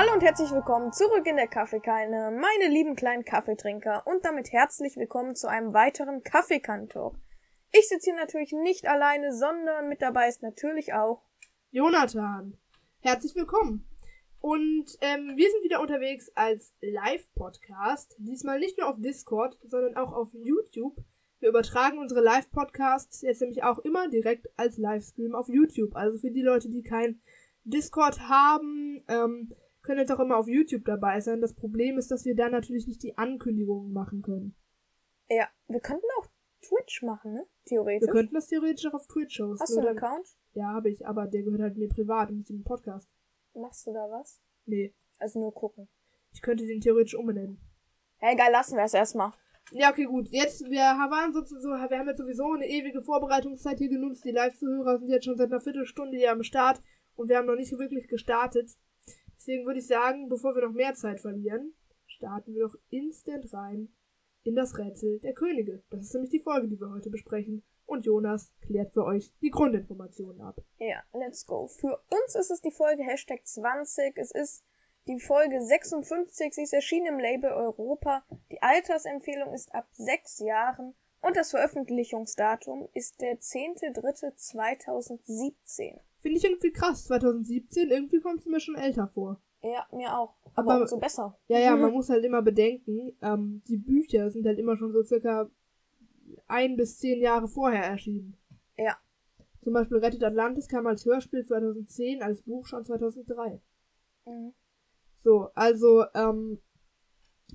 Hallo und herzlich willkommen zurück in der Kaffeekalne, meine lieben kleinen Kaffeetrinker und damit herzlich willkommen zu einem weiteren Kaffeekan-Talk. Ich sitze hier natürlich nicht alleine, sondern mit dabei ist natürlich auch Jonathan. Herzlich willkommen. Und ähm, wir sind wieder unterwegs als Live-Podcast. Diesmal nicht nur auf Discord, sondern auch auf YouTube. Wir übertragen unsere Live-Podcasts jetzt nämlich auch immer direkt als Livestream auf YouTube. Also für die Leute, die kein Discord haben, ähm, können jetzt auch immer auf YouTube dabei sein. Das Problem ist, dass wir da natürlich nicht die Ankündigungen machen können. Ja, wir könnten auch Twitch machen, ne? Theoretisch. Wir könnten das theoretisch auch auf Twitch hosten. Hast du einen Account? Ja, habe ich, aber der gehört halt mir privat und nicht im Podcast. Machst du da was? Nee. Also nur gucken. Ich könnte den theoretisch umbenennen. Hey, geil, lassen wir es erstmal. Ja, okay, gut. Jetzt, wir waren sozusagen, wir haben jetzt sowieso eine ewige Vorbereitungszeit hier genutzt. Die Live-Zuhörer sind jetzt schon seit einer Viertelstunde hier am Start und wir haben noch nicht wirklich gestartet. Deswegen würde ich sagen, bevor wir noch mehr Zeit verlieren, starten wir doch instant rein in das Rätsel der Könige. Das ist nämlich die Folge, die wir heute besprechen. Und Jonas klärt für euch die Grundinformationen ab. Ja, let's go. Für uns ist es die Folge Hashtag 20. Es ist die Folge 56. Sie ist erschienen im Label Europa. Die Altersempfehlung ist ab sechs Jahren. Und das Veröffentlichungsdatum ist der 10.3.2017. Finde ich irgendwie krass. 2017, irgendwie kommt es mir schon älter vor. Ja, mir auch. Aber, Aber- umso besser. Ja, ja, man muss halt immer bedenken, ähm, die Bücher sind halt immer schon so circa ein bis zehn Jahre vorher erschienen. Ja. Zum Beispiel Rettet Atlantis kam als Hörspiel 2010, als Buch schon 2003. Mhm. So, also, ähm,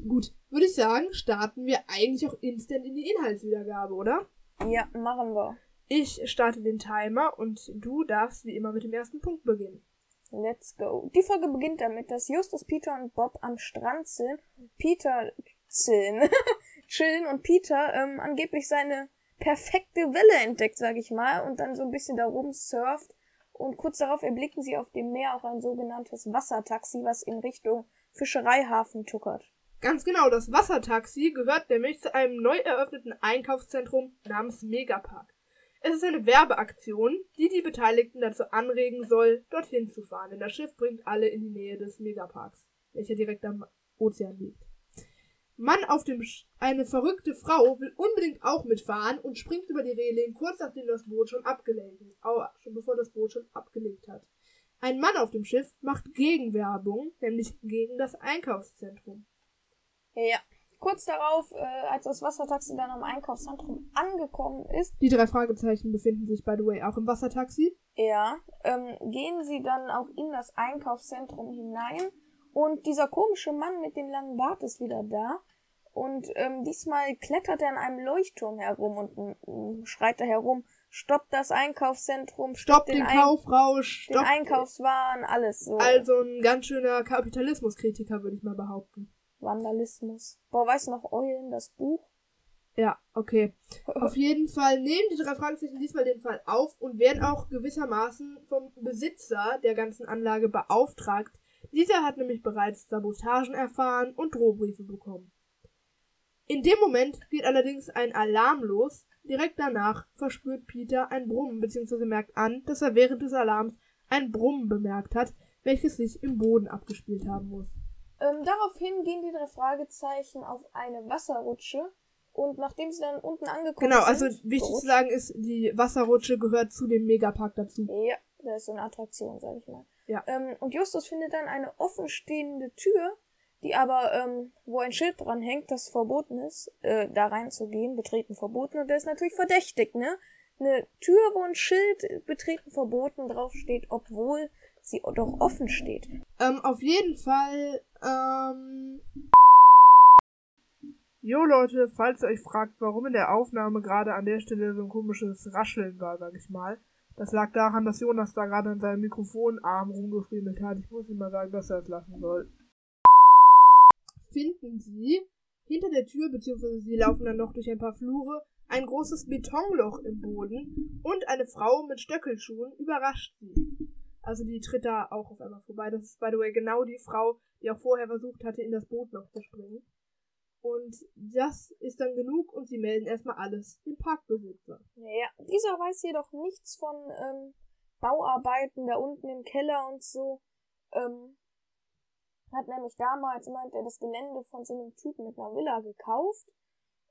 gut, würde ich sagen, starten wir eigentlich auch instant in die Inhaltswiedergabe, oder? Ja, machen wir. Ich starte den Timer und du darfst wie immer mit dem ersten Punkt beginnen. Let's go. Die Folge beginnt damit, dass Justus, Peter und Bob am Strand sind. Peter chillen. chillen und Peter ähm, angeblich seine perfekte Welle entdeckt, sag ich mal, und dann so ein bisschen da rum surft. Und kurz darauf erblicken sie auf dem Meer auch ein sogenanntes Wassertaxi, was in Richtung Fischereihafen tuckert. Ganz genau, das Wassertaxi gehört nämlich zu einem neu eröffneten Einkaufszentrum namens Megapark. Es ist eine Werbeaktion, die die Beteiligten dazu anregen soll, dorthin zu fahren, denn das Schiff bringt alle in die Nähe des Megaparks, welcher direkt am Ozean liegt. Mann auf dem Sch eine verrückte Frau will unbedingt auch mitfahren und springt über die Reling kurz nachdem das Boot schon abgelegt ist, au, schon bevor das Boot schon abgelegt hat. Ein Mann auf dem Schiff macht Gegenwerbung, nämlich gegen das Einkaufszentrum. Ja. Kurz darauf, äh, als das Wassertaxi dann am Einkaufszentrum angekommen ist, Die drei Fragezeichen befinden sich, by the way, auch im Wassertaxi. Ja, ähm, gehen sie dann auch in das Einkaufszentrum hinein und dieser komische Mann mit dem langen Bart ist wieder da und ähm, diesmal klettert er an einem Leuchtturm herum und ähm, schreit da herum, stoppt das Einkaufszentrum, Stopp stoppt den, Ein- Kaufrausch, den stopp. Einkaufswaren, alles so. Also ein ganz schöner Kapitalismuskritiker, würde ich mal behaupten. Vandalismus. Boah, weißt du noch Eulen, das Buch? Ja, okay. Auf jeden Fall nehmen die drei Fragezeichen diesmal den Fall auf und werden auch gewissermaßen vom Besitzer der ganzen Anlage beauftragt. Dieser hat nämlich bereits Sabotagen erfahren und Drohbriefe bekommen. In dem Moment geht allerdings ein Alarm los. Direkt danach verspürt Peter ein Brummen bzw. merkt an, dass er während des Alarms ein Brummen bemerkt hat, welches sich im Boden abgespielt haben muss. Ähm, daraufhin gehen die drei Fragezeichen auf eine Wasserrutsche und nachdem sie dann unten angekommen Genau, sind... also wichtig zu sagen ist, die Wasserrutsche gehört zu dem Megapark dazu. Ja, das ist so eine Attraktion, sag ich mal. Ja. Ähm, und Justus findet dann eine offenstehende Tür, die aber, ähm, wo ein Schild dran hängt, das verboten ist, äh, da reinzugehen, betreten verboten. Und der ist natürlich verdächtig, ne? Eine Tür, wo ein Schild betreten verboten draufsteht, obwohl sie doch offen steht. Ähm, auf jeden Fall, ähm. Jo Leute, falls ihr euch fragt, warum in der Aufnahme gerade an der Stelle so ein komisches Rascheln war, sag ich mal. Das lag daran, dass Jonas da gerade an seinem Mikrofonarm rumgefriemelt hat. Ich muss ihm mal sagen, dass er es lassen soll. Finden Sie hinter der Tür, beziehungsweise sie laufen dann noch durch ein paar Flure, ein großes Betonloch im Boden und eine Frau mit Stöckelschuhen überrascht sie. Also die tritt da auch auf einmal vorbei. Das ist, by the way, genau die Frau, die auch vorher versucht hatte, in das Boot noch zu springen. Und das ist dann genug und sie melden erstmal alles dem Parkbesitzer. Ja, dieser weiß jedoch nichts von ähm, Bauarbeiten da unten im Keller und so. Ähm, Hat nämlich damals, meint er, das Gelände von so einem Typen mit einer Villa gekauft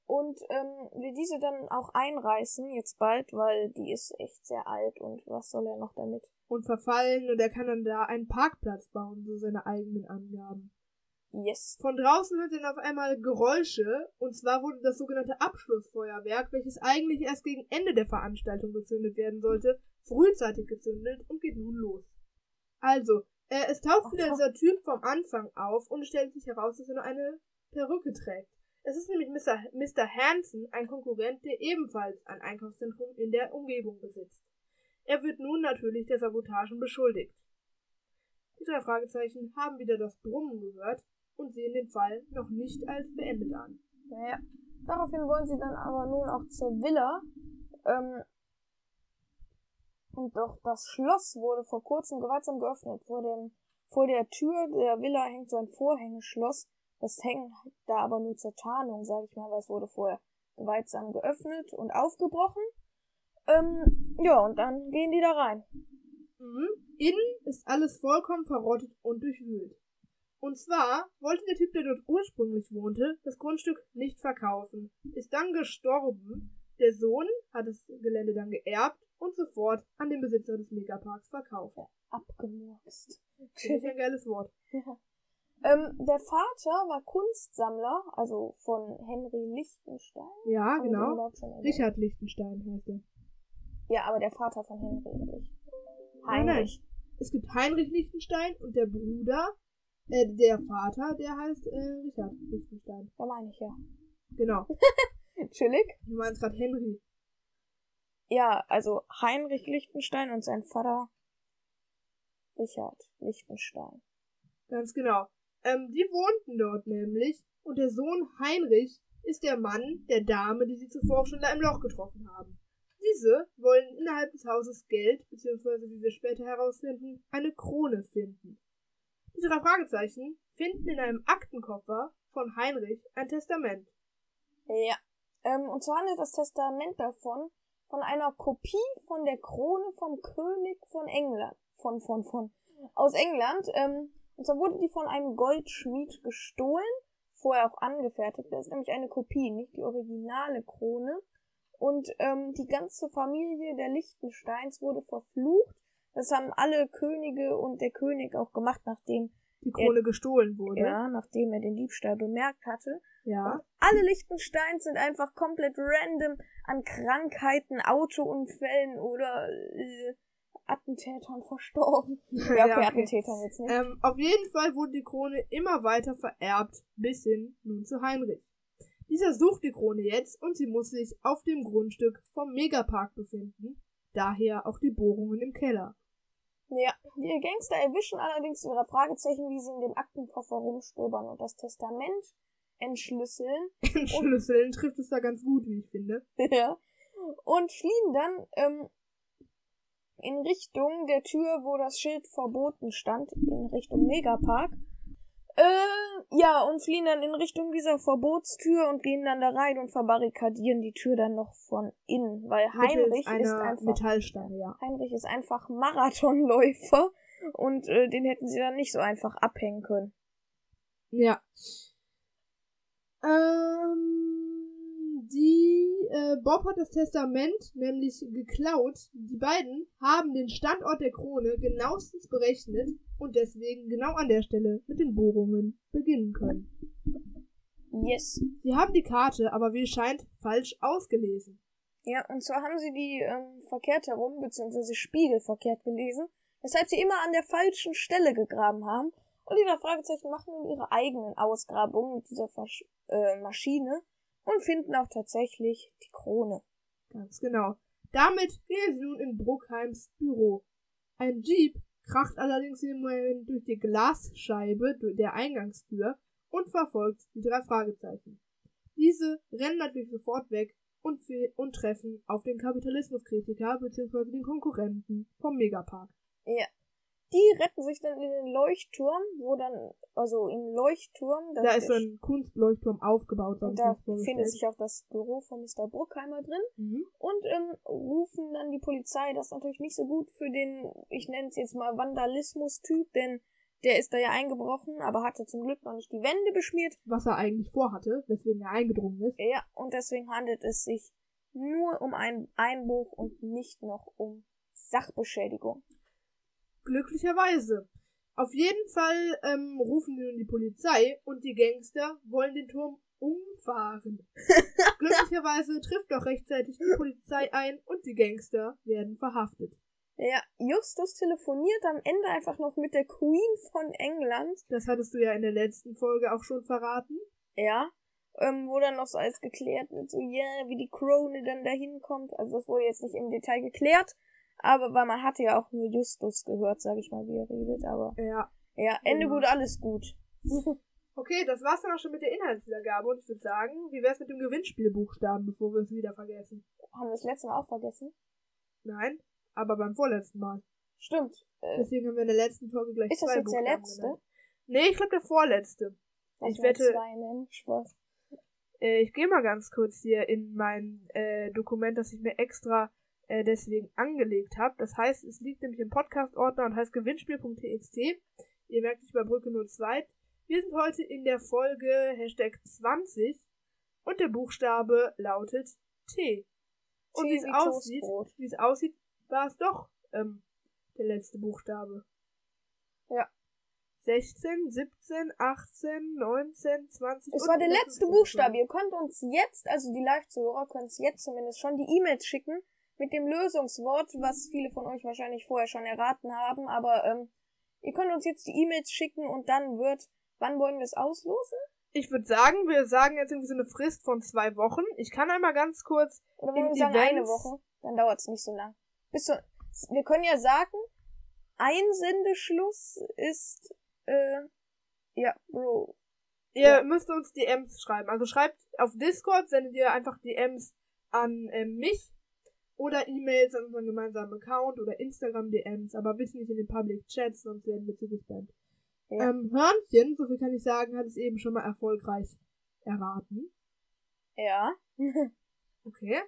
und ähm, will diese dann auch einreißen jetzt bald, weil die ist echt sehr alt und was soll er noch damit? Und verfallen und er kann dann da einen Parkplatz bauen, so seine eigenen Angaben. Yes. Von draußen hört er auf einmal Geräusche, und zwar wurde das sogenannte Abschlussfeuerwerk, welches eigentlich erst gegen Ende der Veranstaltung gezündet werden sollte, frühzeitig gezündet und geht nun los. Also, äh, es taucht wieder dieser Typ vom Anfang auf und stellt sich heraus, dass er nur eine Perücke trägt. Es ist nämlich Mr. Hansen, ein Konkurrent, der ebenfalls ein Einkaufszentrum in der Umgebung besitzt. Er wird nun natürlich der Sabotagen beschuldigt. Die drei Fragezeichen haben wieder das Brummen gehört und sehen den Fall noch nicht als beendet an. Naja. Daraufhin wollen sie dann aber nun auch zur Villa. Ähm, und doch das Schloss wurde vor kurzem gewaltsam geöffnet. Vor, dem, vor der Tür der Villa hängt so ein Vorhängeschloss. Das hängt da aber nur zur Tarnung, sage ich mal, weil es wurde vorher gewaltsam geöffnet und aufgebrochen. Ähm, ja, und dann gehen die da rein. Mhm. Innen ist alles vollkommen verrottet und durchwühlt. Und zwar wollte der Typ, der dort ursprünglich wohnte, das Grundstück nicht verkaufen, ist dann gestorben. Der Sohn hat das Gelände dann geerbt und sofort an den Besitzer des Megaparks verkauft. Abgemurkst. Finde ich ein geiles Wort. Ja. Ähm, der Vater war Kunstsammler, also von Henry Lichtenstein. Ja, genau. Richard Lichtenstein heißt er. Ja, aber der Vater von Henry Lichtenstein. Nein, nein. Heinrich. Es gibt Heinrich Lichtenstein und der Bruder, äh, der Vater, der heißt äh, Richard Lichtenstein. Ja, meine ich ja. Genau. Chillig. Du meinst gerade Henry. Ja, also Heinrich Lichtenstein und sein Vater Richard Lichtenstein. Ganz genau. Ähm, die wohnten dort nämlich und der Sohn Heinrich ist der Mann der Dame, die sie zuvor schon da im Loch getroffen haben. Diese wollen innerhalb des Hauses Geld, beziehungsweise wie wir später herausfinden, eine Krone finden. Die drei Fragezeichen finden in einem Aktenkoffer von Heinrich ein Testament. Ja. Ähm, und zwar handelt das Testament davon von einer Kopie von der Krone vom König von England. Von, von, von. Aus England. Ähm, und zwar wurde die von einem Goldschmied gestohlen, vorher auch angefertigt. Das ist nämlich eine Kopie, nicht die originale Krone. Und ähm, die ganze Familie der Lichtensteins wurde verflucht. Das haben alle Könige und der König auch gemacht, nachdem Die Krone gestohlen wurde. ja, nachdem er den Diebstahl bemerkt hatte. Ja. Alle Lichtensteins sind einfach komplett random an Krankheiten, Autounfällen oder äh, Attentätern verstorben. Ja, Ja, okay, okay. Attentätern jetzt nicht. Ähm, auf jeden Fall wurde die Krone immer weiter vererbt, bis hin nun zu Heinrich. Dieser sucht die Krone jetzt und sie muss sich auf dem Grundstück vom Megapark befinden, daher auch die Bohrungen im Keller. Ja, die Gangster erwischen allerdings ihre Fragezeichen, wie sie in dem Aktenkoffer rumstöbern und das Testament entschlüsseln. Schlüsseln trifft es da ganz gut, wie ich finde. ja. Und fliehen dann ähm, in Richtung der Tür, wo das Schild verboten stand, in Richtung Megapark. Äh, ja, und fliehen dann in Richtung dieser Verbotstür und gehen dann da rein und verbarrikadieren die Tür dann noch von innen, weil Heinrich ist einfach Metallstange, ja. Heinrich ist einfach Marathonläufer und äh, den hätten sie dann nicht so einfach abhängen können. Ja. Ähm, die, äh, Bob hat das Testament nämlich geklaut. Die beiden haben den Standort der Krone genauestens berechnet und deswegen genau an der Stelle mit den Bohrungen beginnen können. Yes. Sie haben die Karte, aber wie es scheint, falsch ausgelesen. Ja, und zwar haben sie die ähm, verkehrt herum, beziehungsweise spiegelverkehrt gelesen, weshalb sie immer an der falschen Stelle gegraben haben. Und die drei Fragezeichen machen nun ihre eigenen Ausgrabungen mit dieser Versch äh, Maschine und finden auch tatsächlich die Krone. Ganz genau. Damit gehen sie nun in Bruckheims Büro. Ein Jeep kracht allerdings im Moment durch die Glasscheibe der Eingangstür und verfolgt die drei Fragezeichen. Diese rennen natürlich sofort weg und, und treffen auf den Kapitalismuskritiker bzw. den Konkurrenten vom Megapark. Ja. Die retten sich dann in den Leuchtturm, wo dann, also im Leuchtturm, Da ist so ein Kunstleuchtturm aufgebaut. und da befindet sich auch das Büro von Mr. Bruckheimer drin. Mhm. und ähm, rufen dann die Polizei. Das ist natürlich nicht so gut für den, ich nenne es jetzt mal Vandalismus-Typ, denn Der ist da ja eingebrochen, aber hatte zum Glück noch nicht die Wände beschmiert. Was er eigentlich vorhatte, weswegen er eingedrungen ist. Ja, und deswegen handelt es sich nur um einen Einbruch und nicht noch um Sachbeschädigung. Glücklicherweise. Auf jeden Fall ähm, rufen die nun die Polizei und die Gangster wollen den Turm umfahren. Glücklicherweise trifft doch rechtzeitig die Polizei ein und die Gangster werden verhaftet. Ja, Justus telefoniert am Ende einfach noch mit der Queen von England. Das hattest du ja in der letzten Folge auch schon verraten. Ja. Ähm, wo dann noch so alles geklärt wird, so, ja, yeah, wie die Krone dann da hinkommt. Also das wurde jetzt nicht im Detail geklärt, aber weil man hatte ja auch nur Justus gehört, sag ich mal, wie er redet, aber. Ja. Ja, Ende Genau. gut, alles gut. Okay, das war's dann auch schon mit der Inhaltswiedergabe und ich würde sagen, wie wär's mit dem Gewinnspielbuchstaben, bevor wir es wieder vergessen? Haben wir das letzte Mal auch vergessen? Nein, aber beim vorletzten Mal. Stimmt. Äh, Deswegen haben wir in der letzten Folge gleich ist das zwei jetzt der Buchstaben letzte? genannt. Nee, ich glaube der vorletzte. Lass Ich wette- Zwei nennen. Spaß. Äh, ich gehe mal ganz kurz hier in mein äh, Dokument, das ich mir extra äh, deswegen angelegt habe. Das heißt, es liegt nämlich im Podcast-Ordner und heißt gewinnspiel.txt. Ihr merkt, ich überbrücke nur zwei. Wir sind heute in der Folge Hashtag 20 und der Buchstabe lautet T. Und wie es aussieht, wie es aussieht, war es doch ähm, der letzte Buchstabe. Ja. 16, 17, 18, 19, 20. Es war der letzte 15 Buchstabe. Ihr könnt uns jetzt, also die Live-Zuhörer können uns jetzt zumindest schon die E-Mails schicken mit dem Lösungswort, was viele von euch wahrscheinlich vorher schon erraten haben, aber ähm, ihr könnt uns jetzt die E-Mails schicken und dann wird, wann wollen wir es auslosen? Ich würde sagen, wir sagen jetzt irgendwie so eine Frist von zwei Wochen. Ich kann einmal ganz kurz. Oder wollen In wir sagen eine Events- Woche? Dann dauert es nicht so lang. Bis zu, wir können ja sagen, Einsendeschluss ist, äh, ja, Bro. Ihr Ja. müsst uns DMs schreiben. Also schreibt auf Discord, sendet ihr einfach DMs an ähm, mich oder E-Mails an unseren gemeinsamen Account oder Instagram DMs, aber bitte nicht in den Public Chats, sonst werden wir zugespammt. Ja. Ähm, Hörnchen, so viel kann ich sagen, hat es eben schon mal erfolgreich erraten. Ja. Okay.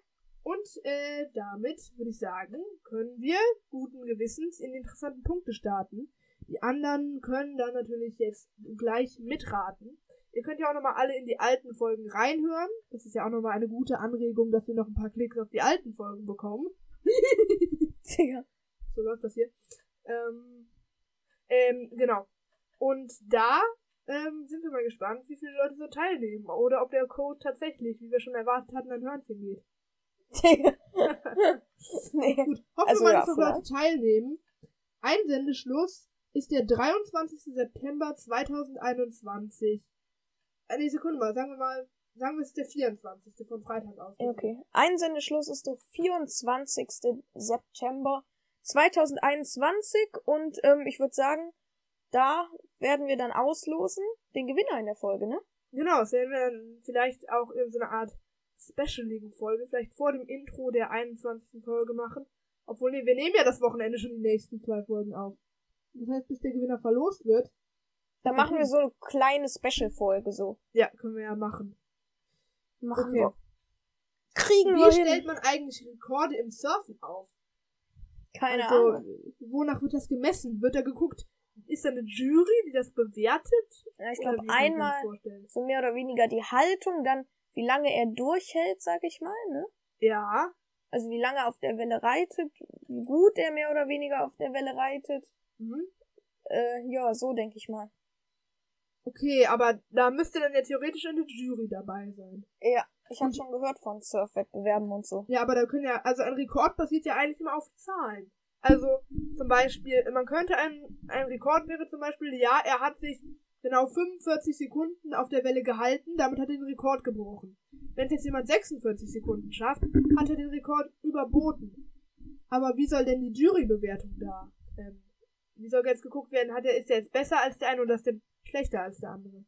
Und äh, damit würde ich sagen, können wir guten Gewissens in die interessanten Punkte starten. Die anderen können dann natürlich jetzt gleich mitraten. Ihr könnt ja auch nochmal alle in die alten Folgen reinhören. Das ist ja auch nochmal eine gute Anregung, dass wir noch ein paar Klicks auf die alten Folgen bekommen. Digga. So läuft das hier. Ähm, ähm, genau. Und da ähm, sind wir mal gespannt, wie viele Leute so teilnehmen. Oder ob der Code tatsächlich, wie wir schon erwartet hatten, an Hörnchen geht. Nee. Gut, hoffen Also wir mal, dass noch Leute teilnehmen. Einsendeschluss ist der 23. September 2021. Äh, nee, Sekunde mal, sagen wir mal, sagen wir es ist der 24. von Freitag aus. Okay. Einsendeschluss ist der 24. September 2021 und ähm, ich würde sagen, da werden wir dann auslosen den Gewinner in der Folge, ne? Genau, das werden wir dann vielleicht auch in so einer Art Special-Folge, vielleicht vor dem Intro der 21. Folge machen. Obwohl, nee, wir nehmen ja das Wochenende schon die nächsten zwei Folgen auf. Das heißt, bis der Gewinner verlost wird, Da machen wir so eine kleine Special-Folge so. ja, können wir ja machen. Machen Okay. wir. Kriegen Wie wir stellt hin. man eigentlich Rekorde im Surfen auf? Keine also, Ahnung. wonach wird das gemessen? Wird da geguckt, ist da eine Jury, die das bewertet? Ja, ich glaube einmal so mehr oder weniger die Haltung, dann wie lange er durchhält, sag ich mal, ne? Ja, Also wie lange er auf der Welle reitet, wie gut er mehr oder weniger auf der Welle reitet. mhm. Äh, ja, so denke ich mal. Okay, aber da müsste dann ja theoretisch eine Jury dabei sein. Ja, ich habe schon gehört von Surfwettbewerben und so. Ja, aber da können ja, also ein Rekord basiert ja eigentlich immer auf Zahlen. Also zum Beispiel, man könnte ein, ein Rekord wäre zum Beispiel, ja, er hat sich genau 45 Sekunden auf der Welle gehalten, damit hat er den Rekord gebrochen. Wenn jetzt jemand 46 Sekunden schafft, hat er den Rekord überboten. Aber wie soll denn die Jurybewertung da? Ähm, wie soll jetzt geguckt werden, hat er, ist der jetzt besser als der eine oder ist der schlechter als der andere?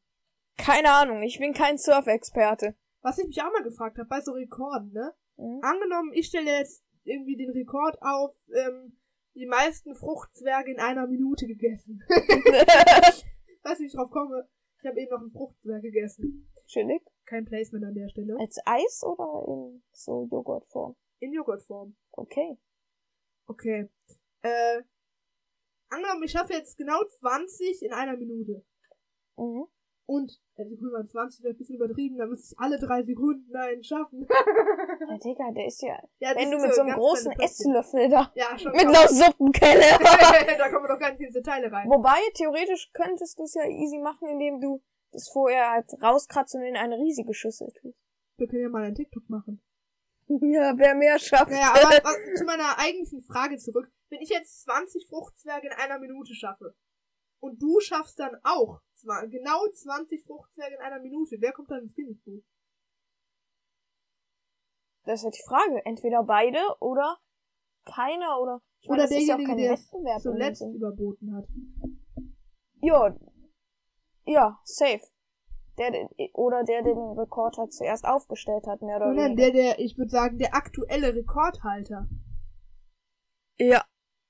Keine Ahnung, ich bin kein Surfexperte. Was ich mich auch mal gefragt habe, bei so Rekorden, ne? Mhm. angenommen, ich stelle jetzt irgendwie den Rekord auf, ähm, die meisten Fruchtzwerge in einer Minute gegessen. Weiß nicht, wie ich drauf komme. Ich habe eben noch einen Fruchtzwerg gegessen. Chillig. Kein Placement an der Stelle. Als Eis oder in so Joghurtform? In Joghurtform. Okay. Okay. Äh, angenommen, ich schaffe jetzt genau 20 in einer Minute. Mhm. Und, äh, Sekunde mal 20 wäre ein bisschen übertrieben, dann müsste ich alle drei Sekunden einen schaffen. Ja, Digga, der ist ja. ja, Wenn du mit so einem ganz großen. Esslöffel da. Ja, schon. Mit einer Suppenkelle. da kommen doch gar nicht in diese Teile rein. Wobei, theoretisch könntest du es ja easy machen, indem du das vorher halt rauskratzt und in eine riesige Schüssel tust. Wir können ja mal einen TikTok machen. Ja, wer mehr schafft. Naja, aber was- zu meiner eigentlichen Frage zurück. Wenn ich jetzt 20 Fruchtzwerge in einer Minute schaffe und du schaffst dann auch genau 20 Fruchtzwerge in einer Minute, wer kommt dann ins Guinness-Buch? Das ist ja die Frage. Entweder beide oder keiner oder. Ich Oder ja auch derjenige, kein der zuletzt überboten hat. Ja. Ja, safe. Der, der- oder der, der den Rekord halt zuerst aufgestellt hat, mehr oder Nein, der, der, ich würde sagen, der aktuelle Rekordhalter. Ja.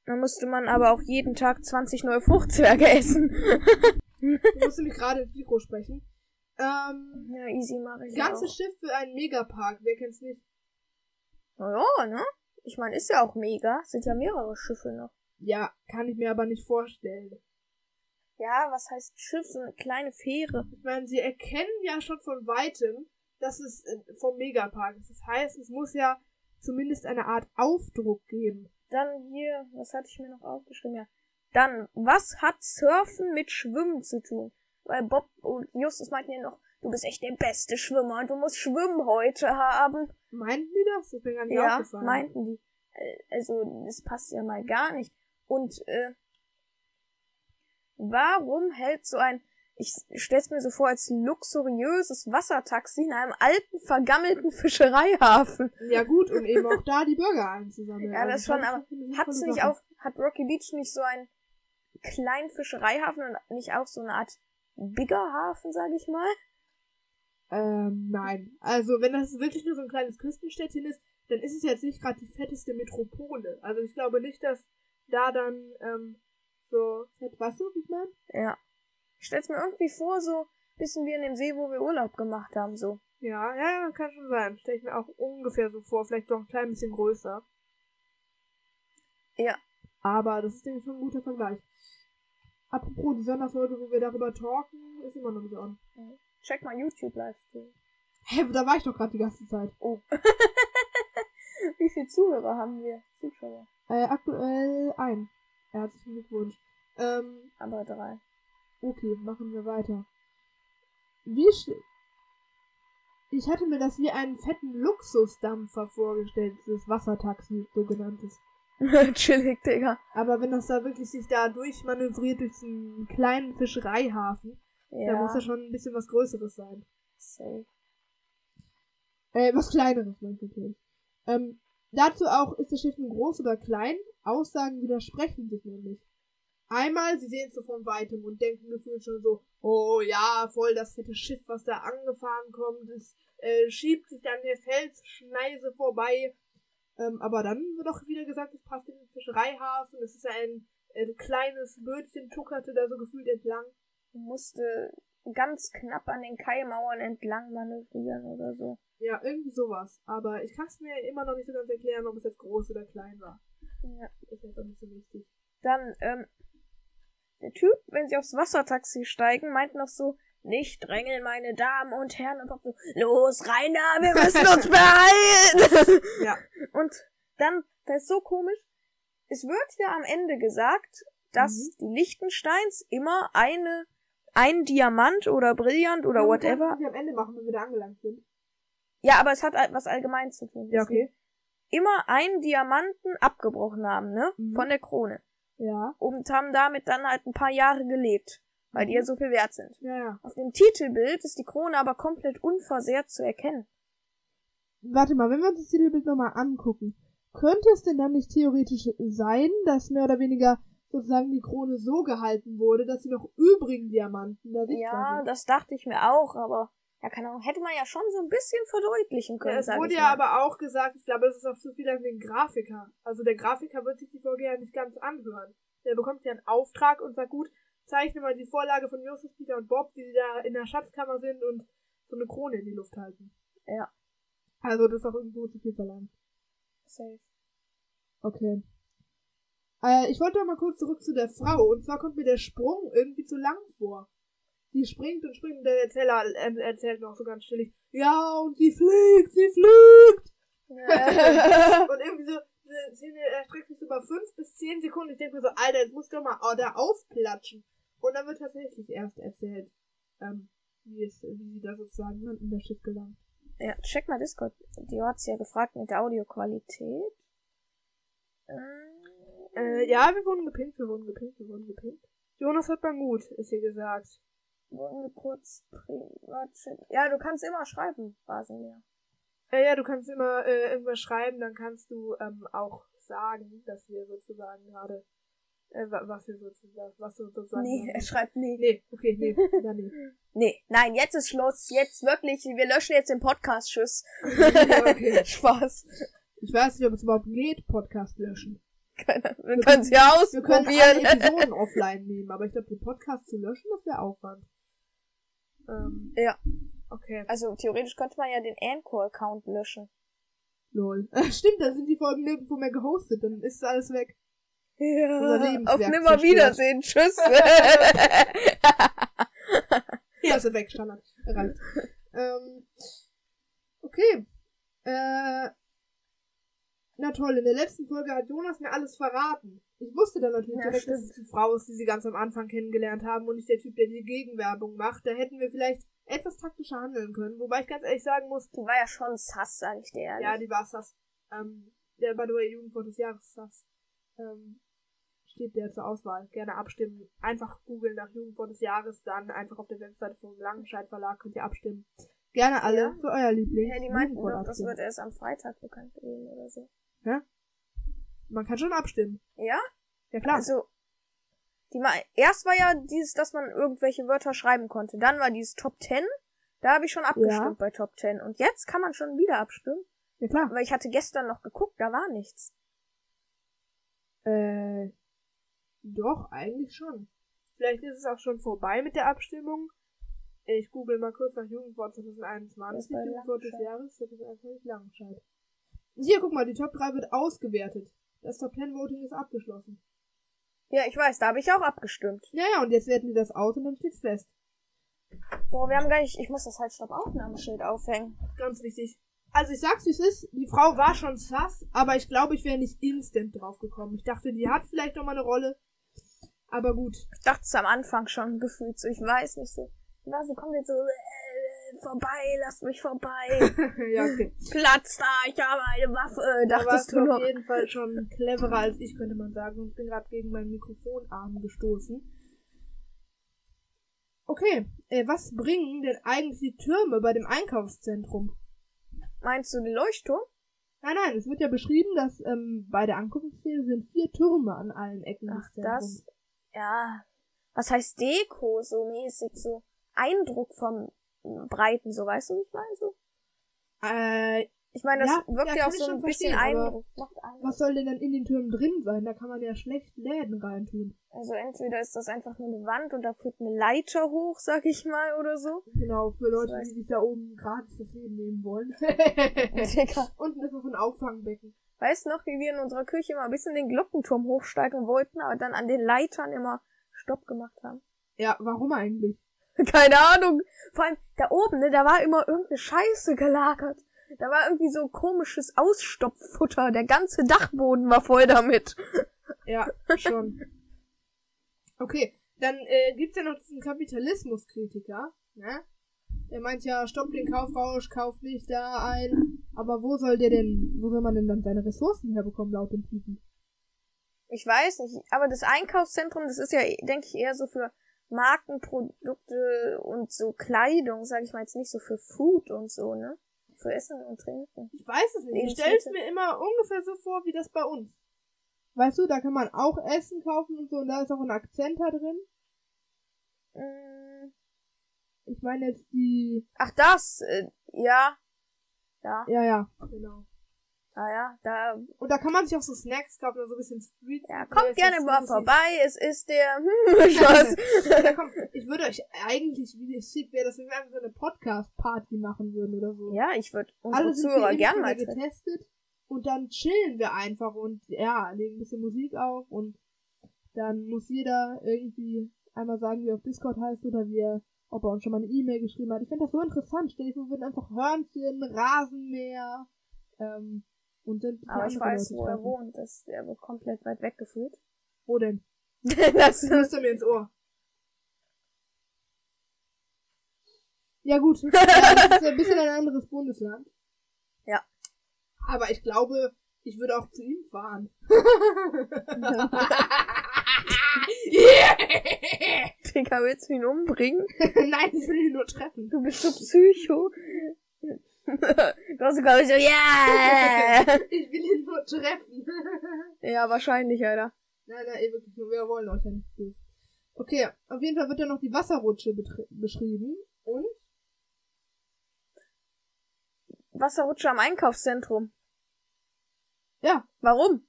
Dann musste man aber auch jeden Tag 20 neue Fruchtzwerge essen. Ich musste mich gerade ins Mikro sprechen. Ähm, ja, easy mache ich ganzes auch. Schiff für einen Megapark, wer kennt's nicht? Na ja, ne? Ich meine, ist ja auch mega. Sind ja mehrere Schiffe noch. Ja, kann ich mir aber nicht vorstellen. Ja, was heißt Schiff? So eine kleine Fähre. Ich meine, sie erkennen ja schon von weitem, dass es äh, vom Megapark ist. Das heißt, es muss ja zumindest eine Art Aufdruck geben. Dann hier, was hatte ich mir noch aufgeschrieben? Ja. Dann, was hat Surfen mit Schwimmen zu tun? Weil Bob und Justus meinten ja noch, du bist echt der beste Schwimmer und du musst Schwimmen heute haben. Meinten die das? Das ist mir gar nicht Ja, aufgefallen. meinten die. Äh, Also, das passt ja mal gar nicht. Und, äh, warum hält so ein, ich stell's mir so vor, als luxuriöses Wassertaxi in einem alten, vergammelten Fischereihafen. Ja gut, und eben auch da die Bürger einzusammeln. Ja, das Also schon, fand ich aber eine Hat sinnvolle sie nicht auch, hat Rocky Beach nicht so einen kleinen Fischereihafen und nicht auch so eine Art bigger Hafen, sag ich mal? Ähm, nein. Also, wenn das wirklich nur so ein kleines Küstenstädtchen ist, dann ist es jetzt nicht gerade die fetteste Metropole. Also, ich glaube nicht, dass da dann, ähm, so fett, wie ich meine? Ja. Ich stell's mir irgendwie vor, so bisschen wie in dem See, wo wir Urlaub gemacht haben, so. Ja, ja, ja, kann schon sein. Stelle ich mir auch ungefähr so vor, vielleicht doch ein klein bisschen größer. Ja. Aber das ist, denke ich, schon ein guter Vergleich. Apropos, die Sonderfolge, wo wir darüber talken, ist immer noch nicht on. Check mal YouTube-Livestream. Hä, da war ich doch gerade die ganze Zeit. Oh. wie viele Zuhörer haben wir? Zuschauer. Äh, aktuell ein. Herzlichen Glückwunsch. Ähm, Aber drei. okay, machen wir weiter. Wie sch Ich hatte mir das wie einen fetten Luxusdampfer vorgestellt, dieses Wassertaxi, sogenanntes. Chillig, Digga. Aber wenn das da wirklich sich da durchmanövriert durch diesen kleinen Fischereihafen, dann Ja. muss das schon ein bisschen was Größeres sein. Safe. Äh, was Kleineres, ich natürlich. Ähm, dazu auch, ist das Schiff nun groß oder klein? Aussagen widersprechen sich nämlich. Einmal, sie sehen es so von weitem und denken gefühlt schon so, oh ja, voll das fette Schiff, was da angefahren kommt, es äh, schiebt sich an der Felsschneise vorbei. Ähm, aber dann wird auch wieder gesagt, es passt in den Fischereihafen, es ist ein äh, kleines Bötchen, tuckerte da so gefühlt entlang. Musste ganz knapp an den Kaimauern entlang manövrieren oder so. Ja, irgendwie sowas. Aber ich kann es mir immer noch nicht so ganz erklären, ob es jetzt groß oder klein war. Ja. Ist jetzt auch nicht so wichtig. Dann, ähm, der Typ, wenn sie aufs Wassertaxi steigen, meint noch so, nicht drängeln, meine Damen und Herren. Und so, los, rein da, wir müssen uns beeilen. Ja. und dann, das ist so komisch, es wird ja am Ende gesagt, dass die Lichtensteins immer eine, ein Diamant oder Brillant oder Ja, whatever. wir am Ende machen, wenn wir da angelangt sind. Ja, aber es hat was allgemein zu tun. Ja, okay. Immer einen Diamanten abgebrochen haben, ne? Mhm. Von der Krone. Ja. und haben damit dann halt ein paar Jahre gelebt, weil die ja so viel wert sind. Ja, ja. Auf dem Titelbild ist die Krone aber komplett unversehrt zu erkennen. Warte mal, wenn wir uns das Titelbild nochmal angucken, könnte es denn dann nicht theoretisch sein, dass mehr oder weniger sozusagen die Krone so gehalten wurde, dass sie noch übrigen Diamanten da sichtbar Ja, sind? das dachte ich mir auch, aber ja, keine Ahnung, hätte man ja schon so ein bisschen verdeutlichen können. Ja, es wurde ja aber auch gesagt, ich glaube, es ist auch zu viel an den Grafiker. Also der Grafiker wird sich die Folge ja nicht ganz anhören. Der bekommt ja einen Auftrag und sagt, gut, zeichne mal die Vorlage von Justus, Peter und Bob, die da in der Schatzkammer sind und so eine Krone in die Luft halten. Ja. Also das ist auch irgendwo zu viel verlangt. Safe. Okay. Äh, ich wollte mal kurz zurück zu der Frau. Und zwar kommt mir der Sprung irgendwie zu lang vor. Sie springt und springt und der Erzähler äh, erzählt noch so ganz chillig. Ja, und sie fliegt, sie fliegt. und irgendwie so, diese Szene erstreckt sich über fünf bis zehn Sekunden. Ich denke mir so, Alter, jetzt musst du doch mal oh, da aufplatschen. Und dann wird tatsächlich erst erzählt, ähm, wie, es, wie sie da sozusagen in das Schiff gelangt. Ja, check mal Discord. Die hat's ja gefragt mit der Audioqualität. Äh, ja, wir wurden gepinkt, wir wurden gepinkt, wir wurden gepinkt. Jonas hört man gut, ist hier gesagt. Wollen wir kurz privat Ja, du kannst immer schreiben, Basenmeer. Äh, ja, du kannst immer äh, irgendwas schreiben, dann kannst du ähm, auch sagen, dass wir sozusagen gerade äh, was wir sozusagen, was du sozusagen. Nee, er schreibt nee. Nee, okay, nee, dann nee. nee, nein, jetzt ist Schluss. Jetzt wirklich, wir löschen jetzt den Podcast, tschüss. Okay. Spaß. Ich weiß nicht, ob es überhaupt geht, Podcast löschen. Keine, wir, wir können es ja ausprobieren. Wir können alle Episoden offline nehmen, aber ich glaube, den Podcast zu löschen, das wäre Aufwand. Ähm, ja. Okay. Also theoretisch könnte man ja den Anchor-Account löschen. Lol. Stimmt, da sind die Folgen nirgendwo mehr gehostet, dann ist alles weg. Ja, auf nimmer Wiedersehen. Tschüss. ja, ist weg, Standard. Ähm, okay. Äh, na toll, in der letzten Folge hat Jonas mir alles verraten. Ich wusste dann natürlich ja, direkt, stimmt. dass es die Frau ist, die sie ganz am Anfang kennengelernt haben und nicht der Typ, der die Gegenwerbung macht. Da hätten wir vielleicht etwas taktischer handeln können. Wobei ich ganz ehrlich sagen muss. Die war ja schon sass, sag ich dir ehrlich. Ja, die war sass. Ähm, der by the way Jugendwort des Jahres sass. Ähm, steht der zur Auswahl. Gerne abstimmen. Einfach googeln nach Jugendwort des Jahres, dann einfach auf der Webseite vom Langenscheid Verlag könnt ihr abstimmen. Gerne alle ja. für euer Liebling. Ja, die meinten doch, das wird erst am Freitag bekannt geben oder so. Hä? Man kann schon abstimmen. Ja? Ja klar. Also, die mal, erst war ja dieses, dass man irgendwelche Wörter schreiben konnte. Dann war dieses Top 10. Da habe ich schon abgestimmt ja. bei Top 10. Und jetzt kann man schon wieder abstimmen. Ja klar. Weil ich hatte gestern noch geguckt, da war nichts. Äh, doch, eigentlich schon. Vielleicht ist es auch schon vorbei mit der Abstimmung. Ich google mal kurz nach Jugendwort 2021. Jugendwort des Jahres 2021 Langenscheid. Hier, guck mal, die Top 3 wird ausgewertet. Das Top 10 Voting ist abgeschlossen. Ja, ich weiß, da habe ich auch abgestimmt. Ja, ja, und jetzt werten die das aus und dann steht's fest. Boah, wir haben gar nicht, ich muss das halt Stopp Aufnahmeschild aufhängen. Ganz wichtig. Also ich sag's wie es ist, die Frau war schon sass, aber ich glaube, ich wäre nicht instant drauf gekommen. Ich dachte, die hat vielleicht noch mal eine Rolle. Aber gut. Ich dachte es am Anfang schon gefühlt so, ich weiß nicht so. Was, sie kommt jetzt so, äh, vorbei, lasst mich vorbei. ja, okay. Platz da, ich habe eine Waffe, da dachtest du noch. auf jeden Fall schon cleverer als ich, könnte man sagen. Und ich bin gerade gegen meinen Mikrofonarm gestoßen. Okay, äh, was bringen denn eigentlich die Türme bei dem Einkaufszentrum? Meinst du den Leuchtturm? Nein, nein, es wird ja beschrieben, dass ähm, bei der Ankunftsszene sind vier Türme an allen Ecken Ach, des Zentrums. Das, ja, was heißt Deko so mäßig, so Eindruck vom Breiten, so weißt du, wie ich meine? So? Äh, ich meine, das ja, wirkt ja, auch so ein bisschen Eindruck. Was soll denn dann in den Türmen drin sein? Da kann man ja schlecht Läden reintun. Also entweder ist das einfach nur eine Wand und da führt eine Leiter hoch, sag ich mal, oder so. Genau, für Leute, die sich da oben gratis das Leben nehmen wollen. Unten ist noch ein Auffangbecken. Weißt du noch, wie wir in unserer Küche immer ein bisschen den Glockenturm hochsteigen wollten, aber dann an den Leitern immer Stopp gemacht haben? Ja, warum eigentlich? Keine Ahnung. Vor allem da oben, ne, da war immer irgendeine Scheiße gelagert. Da war irgendwie so komisches Ausstopffutter. Der ganze Dachboden war voll damit. Ja, schon. Okay, dann äh, gibt's ja noch diesen Kapitalismuskritiker, ne? Der meint ja, stopp den Kaufrausch, kauf nicht da ein. Aber wo soll der denn, wo soll man denn dann seine Ressourcen herbekommen, laut dem Typen? Ich weiß nicht, aber das Einkaufszentrum, das ist ja, denke ich, eher so für Markenprodukte und so Kleidung, sag ich mal jetzt nicht so für Food und so, ne? Für Essen und Trinken. Ich weiß es nicht. Ich stell's mir immer ungefähr so vor, wie das bei uns. Weißt du, da kann man auch Essen kaufen und so, und da ist auch ein Akzent da drin. Mm. Ich meine jetzt die. Ach, das, äh, ja. Ja. Ja, ja, genau. Ah ja, da. Und da kann man sich auch so Snacks kaufen, so ein bisschen Street. Ja, kommt gerne mal vorbei. Es ist der. Hm, Spaß. ja, komm, ich würde euch eigentlich, wie es schick wäre, dass wir einfach so eine Podcast-Party machen würden oder so. Ja, ich würde unsere Zuhörer gerne mal getestet. Und dann chillen wir einfach und ja, legen ein bisschen Musik auf und dann muss jeder irgendwie einmal sagen, wie er auf Discord heißt oder wie er, ob er uns schon mal eine E-Mail geschrieben hat. Ich finde das so interessant. Stell dir vor, wir würden einfach Hörnchen, Rasenmäher, ähm, und dann Aber ich weiß, wo er wohnt. Das, er wird komplett weit weggeführt. Wo denn? das flüstert mir ins Ohr. Ja gut, ja, das ist ein bisschen ein anderes Bundesland. Ja. Aber ich glaube, ich würde auch zu ihm fahren. Digga, willst du ihn umbringen? Nein, ich will ihn nur treffen. Du bist so Psycho. du hast sogar so, ja! Yeah! ich will ihn nur treffen. ja, wahrscheinlich, Alter. Nein, nein, wirklich nur. Wir wollen euch ja nicht böse. Okay, auf jeden Fall wird dann noch die Wasserrutsche beschrieben. Und? Wasserrutsche am Einkaufszentrum. Ja. Warum?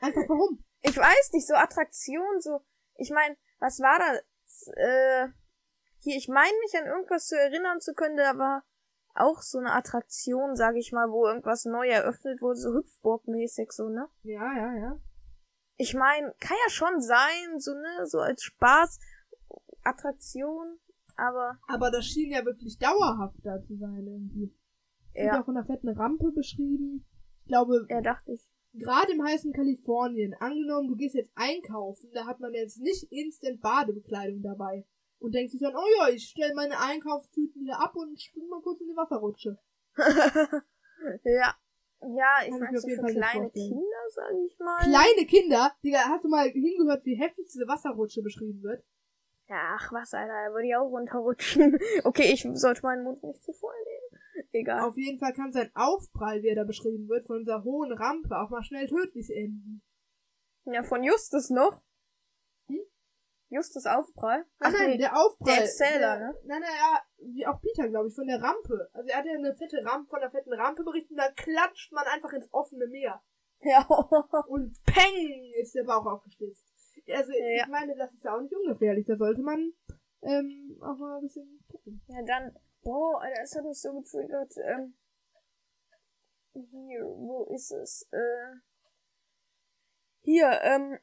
Einfach warum? Ich weiß nicht, so Attraktion, so. Ich meine, was war Äh, hier, ich meine mich an irgendwas zu erinnern zu können, da war auch so eine Attraktion, sag ich mal, wo irgendwas neu eröffnet wurde, so Hüpfburg-mäßig, so, ne? Ja, ja, ja. Ich meine, kann ja schon sein, so, ne, so als Spaß, Attraktion, aber. Aber das schien ja wirklich dauerhaft da zu sein, irgendwie. Ja. Wird auch von einer fetten Rampe beschrieben. Ich glaube. Ja, dachte ich. Gerade im heißen Kalifornien, angenommen, du gehst jetzt einkaufen, da hat man jetzt nicht instant Badebekleidung dabei. Und denkt sich dann, oh ja, ich stelle meine Einkaufstüten hier ab und spring mal kurz in die Wasserrutsche. ja. Ja, ich meine, so für kleine Kinder, sag ich mal. Kleine Kinder? Digga, hast du mal hingehört, wie heftig diese Wasserrutsche beschrieben wird? Ja, ach was, Alter, da würde ich auch runterrutschen. okay, ich sollte meinen Mund nicht zu voll Egal. Auf jeden Fall kann sein Aufprall, wie er da beschrieben wird, von dieser hohen Rampe auch mal schnell tödlich enden. Ja, von Justus noch. Justus Aufprall? Ach, nein, nee, der Aufprall. Der Erzähler, ne? Nein, nein, ja, wie auch Peter, glaube ich, von der Rampe. Also er hat ja eine fette Rampe, von der fetten Rampe berichtet und da klatscht man einfach ins offene Meer. Ja. und peng ist der Bauch aufgestützt. Also ja. ich meine, das ist ja auch nicht ungefährlich. Da sollte man ähm, auch mal ein bisschen gucken. Ja, dann, boah, Alter, das hat mich so getriggert. Ähm, hier, wo ist es? Äh, hier, ähm,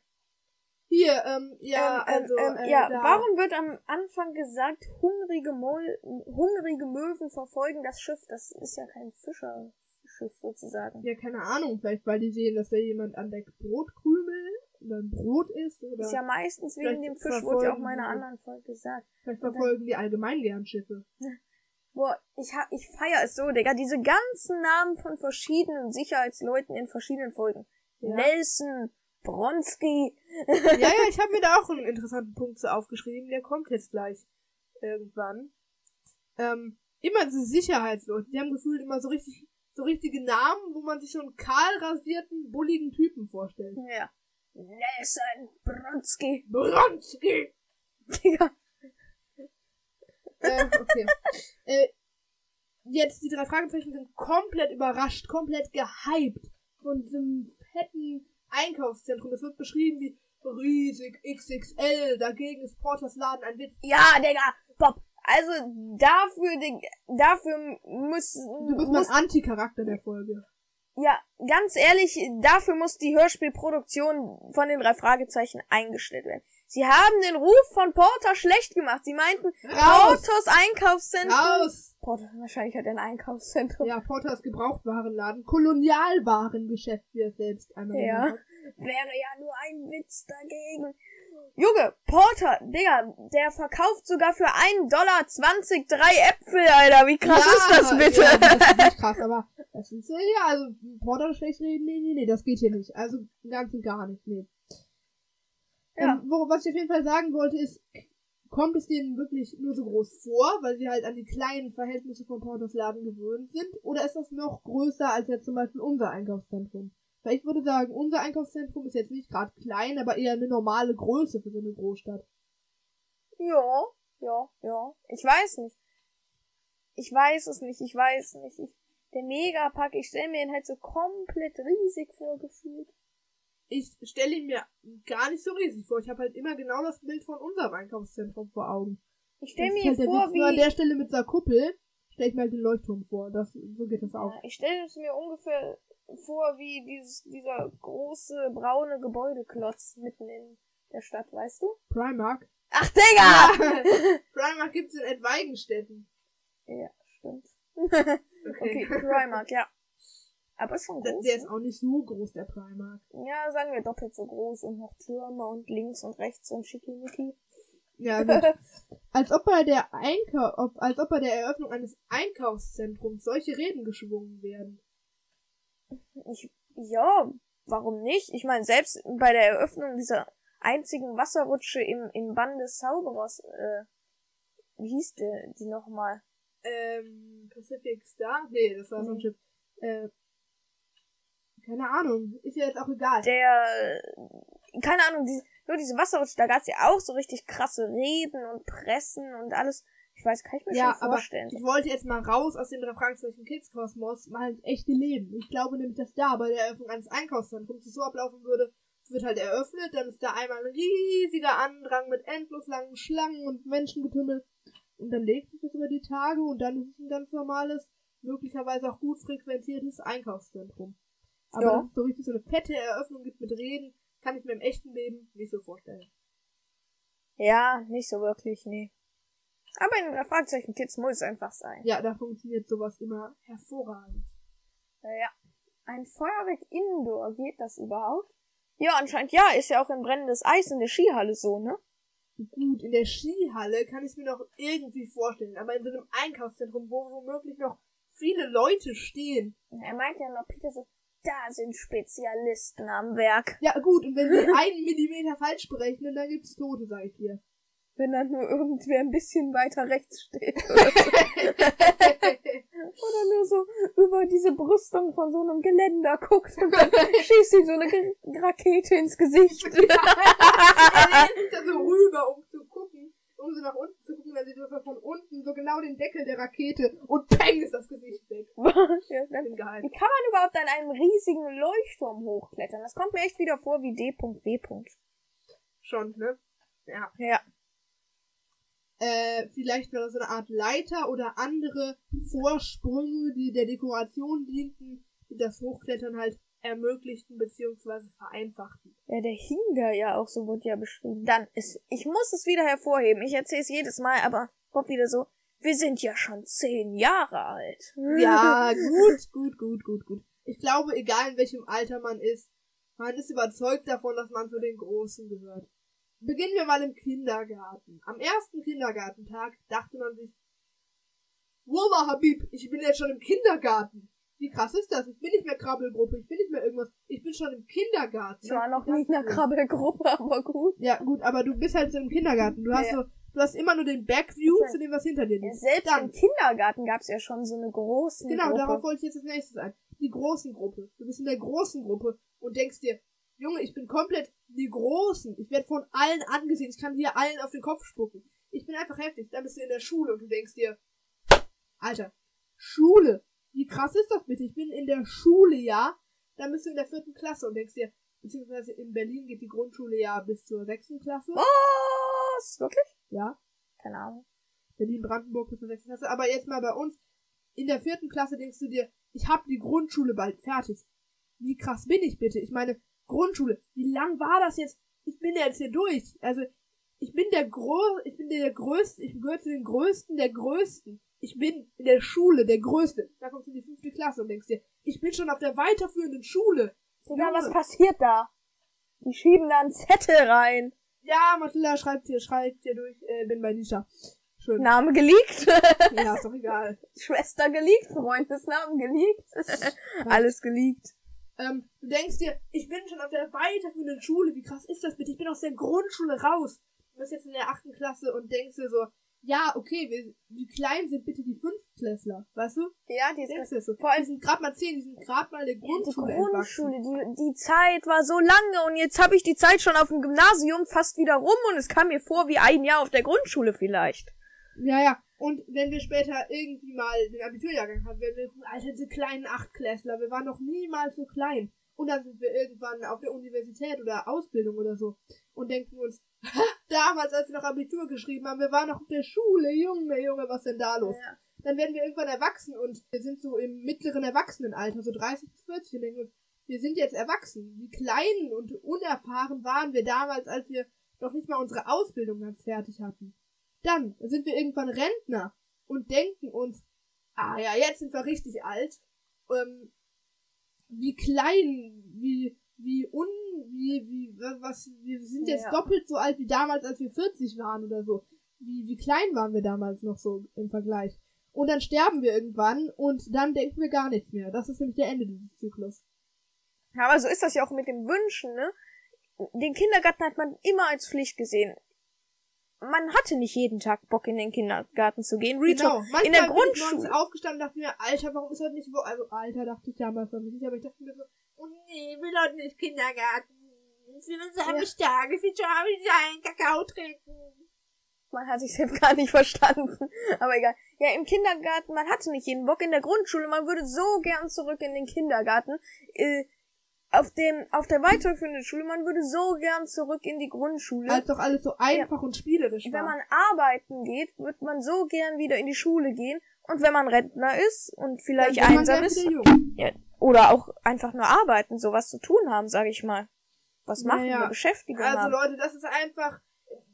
hier, ähm, ja, ähm, ähm also. Ähm, äh, ja, da. warum wird am Anfang gesagt, hungrige, Mol hungrige Möwen verfolgen das Schiff? Das ist ja kein Fischerschiff sozusagen. Ja, keine Ahnung. Vielleicht, weil die sehen, dass da jemand an Deck Brotkrümel oder ein Brot isst. Oder ist ja meistens wegen dem Fisch, wurde ja auch meiner anderen Folge gesagt. Vielleicht verfolgen dann, die allgemein gern Schiffe. Boah, ich, ha ich feier es so, Digga. Diese ganzen Namen von verschiedenen Sicherheitsleuten in verschiedenen Folgen. Ja. Nelson, Bronski. ja, ja, ich habe mir da auch einen interessanten Punkt so aufgeschrieben. Der kommt jetzt gleich irgendwann. Ähm, immer diese Sicherheitsleute, die haben gefühlt immer so richtig, so richtige Namen, wo man sich so einen kahl rasierten, bulligen Typen vorstellt. Ja. Nelson Bronski. Bronski! Digga. Äh, okay. äh, jetzt, die drei Fragezeichen sind komplett überrascht, komplett gehypt von diesem fetten Einkaufszentrum. Es wird beschrieben wie riesig XXL. Dagegen ist Porters Laden ein Witz. Ja, Digga, Bob. Also dafür, dafür muss. Du bist muss, mein Anti-Charakter der Folge. Ja, ganz ehrlich, dafür muss die Hörspielproduktion von den drei Fragezeichen eingestellt werden. Sie haben den Ruf von Porter schlecht gemacht. Sie meinten, Raus. Porters Einkaufszentrum. Raus. Porter, wahrscheinlich hat er ein Einkaufszentrum. Ja, Porters Gebrauchtwarenladen. Kolonialwarengeschäft, wie er selbst einmal Ja. Wäre ja nur ein Witz dagegen. Junge, Porter, Digga, der verkauft sogar für einen Dollar 20 drei Äpfel, Alter. Wie krass ja, ist das bitte? Ja, das ist nicht krass, aber das ist ja, ja, also Porter schlecht reden, nee, nee, nee, das geht hier nicht. Also ganz und gar nicht, nee. Ja. Ähm, wo, was ich auf jeden Fall sagen wollte, ist, kommt es denen wirklich nur so groß vor, weil sie halt an die kleinen Verhältnisse von Porters Laden gewöhnt sind? Oder ist das noch größer als jetzt zum Beispiel unser Einkaufszentrum? Weil ich würde sagen, unser Einkaufszentrum ist jetzt nicht gerade klein, aber eher eine normale Größe für so eine Großstadt. Ja, ja, ja. Ich weiß nicht. Ich weiß es nicht, ich weiß nicht. Ich, der Megapack, ich stelle mir ihn halt so komplett riesig vorgefühlt. Ich stelle ihn mir gar nicht so riesig vor. Ich habe halt immer genau das Bild von unserem Einkaufszentrum vor Augen. Ich stelle mir halt vor, wie... An der Stelle mit der Kuppel stelle ich mir halt den Leuchtturm vor. Das, so geht das auch. Ja, ich stelle es mir ungefähr vor wie dieses, dieser große braune Gebäudeklotz mitten in der Stadt, weißt du? Primark. Ach, Digga! Primark gibt's in Edweigenstätten. Ja, stimmt. Okay. Okay, Primark, ja. Aber ist schon groß. der ist ne? auch nicht so groß, der Primark. Ja, sagen wir doppelt so groß und noch Türme und links und rechts und schickimicki. Ja, gut. als ob bei der Einkau ob, als ob bei der Eröffnung eines Einkaufszentrums solche Reden geschwungen werden. Ich, ja, warum nicht? Ich meine, selbst bei der Eröffnung dieser einzigen Wasserrutsche im, im Bann des Zauberers, äh, wie hieß der, die nochmal? Ähm, Pacific Star? Nee, das war so ein. Schiff. Äh, keine Ahnung. Ist ja jetzt auch egal. Der, äh, keine Ahnung, die, nur diese Wasserrutsche, da gab's ja auch so richtig krasse Reden und Pressen und alles. Ich weiß, kann ich mir ja, schon aber vorstellen. ich wollte jetzt mal raus aus dem drei Fragezeichen Kids Kosmos mal ins echte Leben. Ich glaube nämlich, dass da bei der Eröffnung eines Einkaufszentrums es so ablaufen würde, es wird halt eröffnet, dann ist da einmal ein riesiger Andrang mit endlos langen Schlangen und Menschengetümmel. Und dann legt sich das über die Tage und dann ist es ein ganz normales, möglicherweise auch gut frequentiertes Einkaufszentrum. Aber Ja. dass es so richtig so eine fette Eröffnung gibt mit Reden, kann ich mir im echten Leben nicht so vorstellen. Ja, nicht so wirklich, nee. Aber in Fragezeichen Kids muss es einfach sein. Ja, da funktioniert sowas immer hervorragend. Ja. Ein Feuerwerk Indoor, geht das überhaupt? Ja, anscheinend ja, ist ja auch in brennendes Eis in der Skihalle so, ne? Gut, in der Skihalle kann ich es mir noch irgendwie vorstellen, aber in so einem Einkaufszentrum, wo womöglich noch viele Leute stehen. Er meint ja noch, Peter so, da sind Spezialisten am Werk. Ja, gut, und wenn sie einen Millimeter falsch berechnen, dann gibt's Tote, sag ich dir. Wenn dann nur irgendwer ein bisschen weiter rechts steht. Oder, nur so über diese Brüstung von so einem Geländer guckt und dann schießt ihm so eine Rakete ins Gesicht. er sich da so rüber, um um so nach unten zu gucken, dann sieht man von unten so genau den Deckel der Rakete und peng ist das Gesicht weg. ja. Wie kann man überhaupt an einem riesigen Leuchtturm hochklettern? Das kommt mir echt wieder vor wie D.W. Schon, ne? Ja. Ja. Äh, vielleicht wäre das so eine Art Leiter oder andere Vorsprünge, die der Dekoration dienten, die das Hochklettern halt ermöglichten bzw. vereinfachten. Ja, der hing da ja auch, so wurde ja beschrieben. Dann ist, ich muss es wieder hervorheben. Ich erzähle es jedes Mal, aber Bob wieder so, wir sind ja schon zehn Jahre alt. Ja, gut, gut, gut, gut, gut. Ich glaube, egal in welchem Alter man ist, man ist überzeugt davon, dass man zu den Großen gehört. Beginnen wir mal im Kindergarten. Am ersten Kindergartentag dachte man sich, Wallah Habib, ich bin jetzt schon im Kindergarten. Wie krass ist das? Ich bin nicht mehr Krabbelgruppe, ich bin nicht mehr irgendwas. Ich bin schon im Kindergarten. Ich war noch nie in einer Krabbelgruppe, aber gut. Ja, gut, aber du bist halt so im Kindergarten. Du hast Ja. so, du hast immer nur den Backview Ja. zu dem, was hinter dir liegt. selbst Dann. im Kindergarten gab's ja schon so eine große Genau, Gruppe. darauf wollte ich jetzt als nächstes ein. Die großen Gruppe. Du bist in der großen Gruppe und denkst dir, Junge, ich bin komplett die Großen. Ich werde von allen angesehen. Ich kann hier allen auf den Kopf spucken. Ich bin einfach heftig. Dann bist du in der Schule und du denkst dir, Alter, Schule. Wie krass ist das bitte? Ich bin in der Schule, ja. Dann bist du in der vierten Klasse und denkst dir, beziehungsweise in Berlin geht die Grundschule ja bis zur sechsten Klasse. Was? Wirklich? Ja. Keine Ahnung. Berlin-Brandenburg bis zur sechsten Klasse. Aber jetzt mal bei uns. In der vierten Klasse denkst du dir, ich hab die Grundschule bald fertig. Wie krass bin ich bitte? Ich meine, Grundschule. Wie lang war das jetzt? Ich bin jetzt hier durch. Also, ich bin der Gro ich bin der Größte, ich gehöre zu den Größten der Größten. Ich bin in der Schule der Größte. Da kommst du in die fünfte Klasse und denkst dir, ich bin schon auf der weiterführenden Schule. Junge. was passiert da? Die schieben da einen Zettel rein. Ja, Matilda schreibt hier, schreibt hier durch, äh, bin bei Nisha. Schön. Name geleakt. Ja, ist doch egal. Schwester geleakt. Freundesnamen geleakt. Alles geleakt. Ähm, du denkst dir, ich bin schon auf der weiterführenden Schule, wie krass ist das bitte? Ich bin aus der Grundschule raus. Du bist jetzt in der achten Klasse und denkst dir so, ja, okay, wir, wie klein sind bitte die Fünftklässler, weißt du? Ja, die das so? Vor allem- die sind gerade mal zehn, die sind gerade mal der Die Grundschule. Grundschule, die, die Zeit war so lange und jetzt habe ich die Zeit schon auf dem Gymnasium fast wieder rum und es kam mir vor wie ein Jahr auf der Grundschule vielleicht. Ja, ja. Und wenn wir später irgendwie mal den Abiturjahrgang haben, werden wir gucken, Alter, diese kleinen Achtklässler, wir waren noch niemals so klein. Und dann sind wir irgendwann auf der Universität oder Ausbildung oder so und denken uns, damals, als wir noch Abitur geschrieben haben, wir waren noch auf der Schule, Junge, Junge, was denn da los? Ja. dann werden wir irgendwann erwachsen und wir sind so im mittleren Erwachsenenalter, so 30 bis 40 und denken uns, wir sind jetzt erwachsen. Wie klein und unerfahren waren wir damals, als wir noch nicht mal unsere Ausbildung ganz fertig hatten. Dann sind wir irgendwann Rentner und denken uns, ah ja, jetzt sind wir richtig alt. Ähm, wie klein, wie, wie un, wie, wie, was, wir sind jetzt Ja. doppelt so alt wie damals, als wir 40 waren oder so. Wie, wie klein waren wir damals noch so im Vergleich? Und dann sterben wir irgendwann und dann denken wir gar nichts mehr. Das ist nämlich der Ende dieses Zyklus. Ja, aber so ist das ja auch mit dem Wünschen, ne? Den Kindergarten hat man immer als Pflicht gesehen. Man hatte nicht jeden Tag Bock in den Kindergarten zu gehen. Real Genau. Manchmal in der bin ich Grundschule. aufgestanden und dachte mir, Alter, warum ist heute nicht wo? Also, Alter, dachte ich damals noch nicht, aber ich dachte mir so, oh nee, will heute nicht Kindergarten. Ich will uns am Ja. Tag, ich will schon sein, Kakao trinken. Man hat sich selbst gar nicht verstanden. Aber egal. Ja, im Kindergarten, man hatte nicht jeden Bock. In der Grundschule, man würde so gern zurück in den Kindergarten. Äh, auf dem, auf der weiterführenden Schule, man würde so gern zurück in die Grundschule. Als doch alles so einfach und spielerisch war. Wenn man arbeiten geht, wird man so gern wieder in die Schule gehen. Und wenn man Rentner ist und vielleicht einsam ist, ja, oder auch einfach nur arbeiten, sowas zu tun haben, sage ich mal. Was machen Naja, wir? Beschäftigung Also haben. Leute, das ist einfach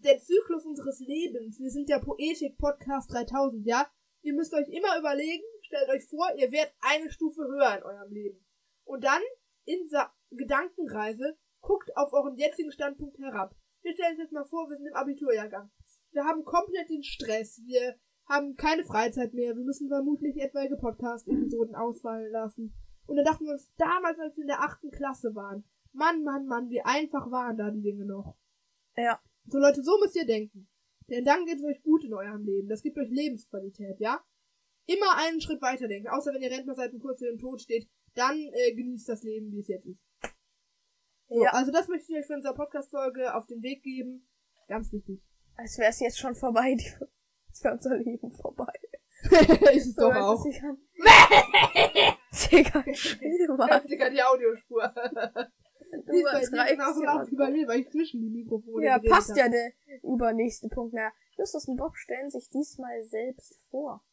der Zyklus unseres Lebens. Wir sind der Poetik Podcast 3000, ja? Ihr müsst euch immer überlegen, stellt euch vor, ihr werdet eine Stufe höher in eurem Leben. Und dann in dieser Gedankenreise guckt auf euren jetzigen Standpunkt herab. Wir stellen uns jetzt mal vor, wir sind im Abiturjahrgang. Wir haben komplett den Stress. Wir haben keine Freizeit mehr. Wir müssen vermutlich etwaige Podcast-Episoden ausfallen lassen. Und dann dachten wir uns damals, als wir in der achten Klasse waren, Mann, Mann, Mann, wie einfach waren da die Dinge noch. Ja. So Leute, so müsst ihr denken. Denn dann geht es euch gut in eurem Leben. Das gibt euch Lebensqualität, ja? Immer einen Schritt weiter denken. Außer wenn ihr Rentner seid und kurz vor dem Tod steht, dann äh, genießt das Leben, wie es jetzt ist. So, Ja. Also das möchte ich euch für unsere Podcast-Folge auf den Weg geben. Ganz wichtig. Als wäre es jetzt schon vorbei, die, als wäre unser Leben vorbei. ist es doch hört es auch. Digga, chill mal. Digga, die Audiospur. Du laut wie bei mir, weil ich zwischen die Mikrofone Ja, passt hab. ja der übernächste Punkt. Na, Justus und Bob stellen sich diesmal selbst vor.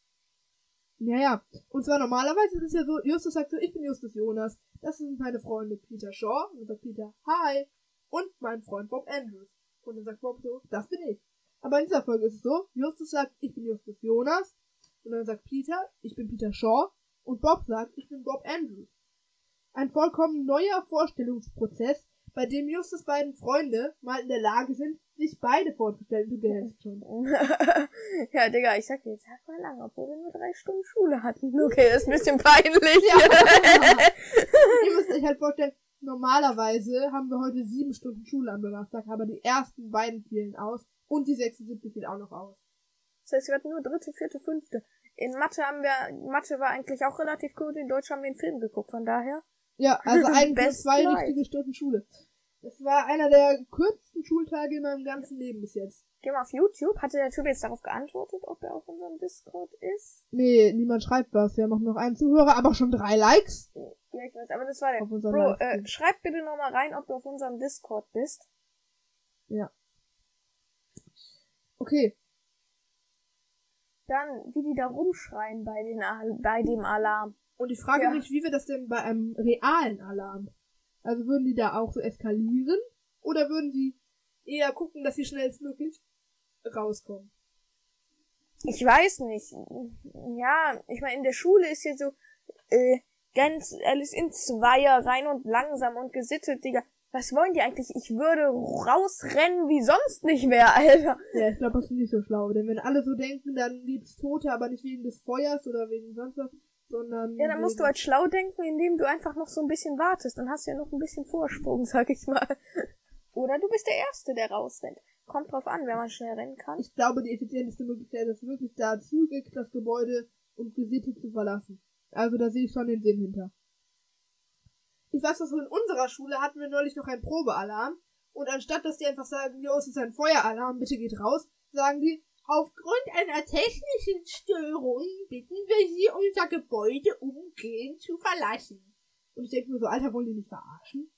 Ja, ja. Und zwar normalerweise ist es ja so, Justus sagt so, ich bin Justus Jonas. Das sind meine Freunde Peter Shaw. Und sagt Peter, hi. Und mein Freund Bob Andrews. Und dann sagt Bob so, das bin ich. Aber in dieser Folge ist es so, Justus sagt, ich bin Justus Jonas. Und dann sagt Peter, ich bin Peter Shaw. Und Bob sagt, ich bin Bob Andrews. Ein vollkommen neuer Vorstellungsprozess, bei dem Justus beiden Freunde mal in der Lage sind, sich beide vorzustellen. Du gehst schon. ja, Digga, ich sag dir, jetzt sag mal lang, obwohl wir nur drei Stunden Schule hatten. Okay, ist ein bisschen peinlich. Ihr müsst euch halt vorstellen, normalerweise haben wir heute sieben Stunden Schule am Donnerstag, aber die ersten beiden fielen aus und die sechste, siebte fiel auch noch aus. Das heißt, wir hatten nur dritte, vierte, fünfte. In Mathe haben wir, Mathe war eigentlich auch relativ gut, in Deutsch haben wir einen Film geguckt, von daher. Ja, also eigentlich zwei life. richtige Stunden Schule. Das war einer der kürzesten Schultage in meinem ganzen Leben bis jetzt. Geh mal auf YouTube. Hatte der Typ jetzt darauf geantwortet, ob er auf unserem Discord ist? Nee, niemand schreibt was. Wir haben auch noch einen Zuhörer, aber schon drei Likes Ja, ich weiß, aber das war der. auf unserem Bro, äh, schreib bitte nochmal rein, ob du auf unserem Discord bist. Okay, Dann, wie die da rumschreien bei, den bei dem Alarm. und ich frage Ja. mich, wie wir das denn bei einem realen Alarm? Also würden die da auch so eskalieren? Oder würden sie eher gucken, dass sie schnellstmöglich rauskommen? Ich weiß nicht. Ja, ich meine, in der Schule ist jetzt so, äh, ganz alles in Zweier rein und langsam und gesittet, Digga. Was wollen die eigentlich? Ich würde rausrennen wie sonst nicht mehr, Alter. Ja, ich glaube, das ist nicht so schlau. Denn wenn alle so denken, dann gibt's Tote, aber nicht wegen des Feuers oder wegen sonst was, sondern. Ja, dann musst du halt schlau denken, indem du einfach noch so ein bisschen wartest. Dann hast du ja noch ein bisschen Vorsprung, sag ich mal. Oder du bist der Erste, der rausrennt. Kommt drauf an, wenn man schnell rennen kann. Ich glaube, die effizienteste Möglichkeit ist wirklich da zügig das Gebäude und gesittet zu verlassen. Also da sehe ich schon den Sinn hinter. Ich weiß noch so, in unserer Schule hatten wir neulich noch einen Probealarm. Und anstatt, dass die einfach sagen, jo, es ist ein Feueralarm, bitte geht raus, sagen die, aufgrund einer technischen Störung bitten wir Sie, unser Gebäude umgehend zu verlassen. Und ich denke mir so, Alter, wollen die mich verarschen?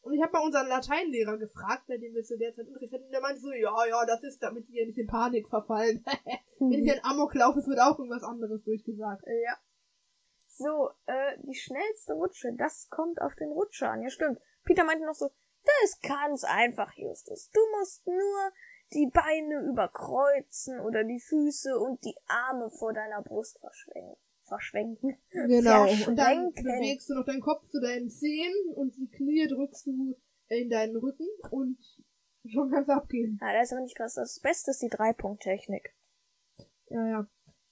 Und ich habe mal unseren Lateinlehrer gefragt, bei dem wir zu der Zeit Unterricht hatten, und der meinte so, ja, ja, das ist, damit die ja nicht in Panik verfallen. Wenn ich ein Amok laufe, es wird auch irgendwas anderes durchgesagt. Ja. So, äh, die schnellste Rutsche, das kommt auf den Rutscher an. Ja, stimmt. Peter meinte noch so, das ist ganz einfach, Justus. Du musst nur die Beine überkreuzen oder die Füße und die Arme vor deiner Brust verschwenken. Verschwenken. Genau. Und dann bewegst du noch deinen Kopf zu deinen Zehen und die Knie drückst du in deinen Rücken und schon kannst du abgehen. Ja, das ist aber nicht krass. Das Beste ist die Dreipunkt-Technik. Ja, ja.